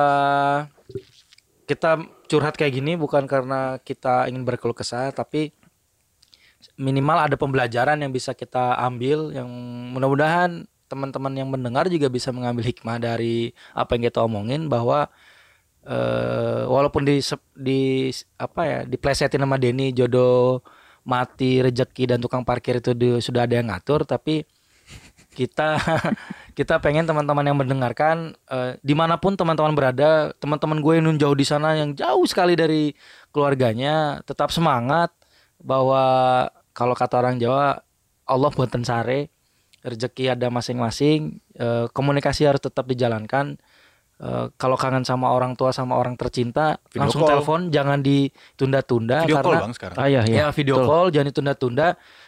kita curhat kayak gini bukan karena kita ingin berkeluh kesah tapi minimal ada pembelajaran yang bisa kita ambil yang mudah-mudahan teman-teman yang mendengar juga bisa mengambil hikmah dari apa yang kita omongin bahwa eh walaupun di di apa ya diplesetin sama Denny jodoh mati rejeki dan tukang parkir itu di- sudah ada yang ngatur tapi kita [laughs] kita pengen teman-teman yang mendengarkan eh, di mana pun teman-teman berada teman-teman gue yang jauh di sana yang jauh sekali dari keluarganya tetap semangat bahwa kalau kata orang Jawa Allah buatan sare rezeki ada masing-masing eh, komunikasi harus tetap dijalankan Eh, kalau kangen sama orang tua sama orang tercinta Video langsung call. telepon jangan ditunda-tunda Video call karena bang sekarang. Ah, iya, iya. ya video Betul. call jangan ditunda-tunda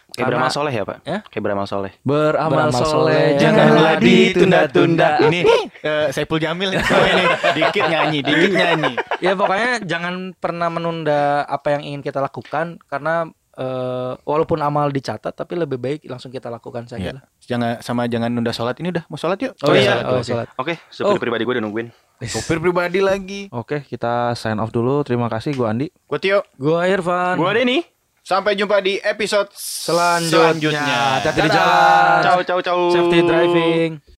Kayak karena beramal soleh ya pak? Ya? Kayak beramal soleh. Beramal, Beramal soleh, soleh, janganlah ditunda-tunda. Ini eh, Saiful Jamil nih. Oh, ini dikit nyanyi, dikit nyanyi. ya pokoknya jangan pernah menunda apa yang ingin kita lakukan karena eh, walaupun amal dicatat tapi lebih baik langsung kita lakukan saja Iya. lah. Jangan sama jangan nunda sholat ini udah mau sholat yuk. Oh, iya. oh, sholat. Oke, supir pribadi gue udah nungguin. [laughs] Sopir pribadi lagi. Oke, kita sign off dulu. Terima kasih, gua Andi. Gue Tio. Gua Irfan. Gue Denny. Sampai jumpa di episode Selanjutnya. selanjutnya. Hati-hati di jalan. Ciao ciao ciao. Safety driving.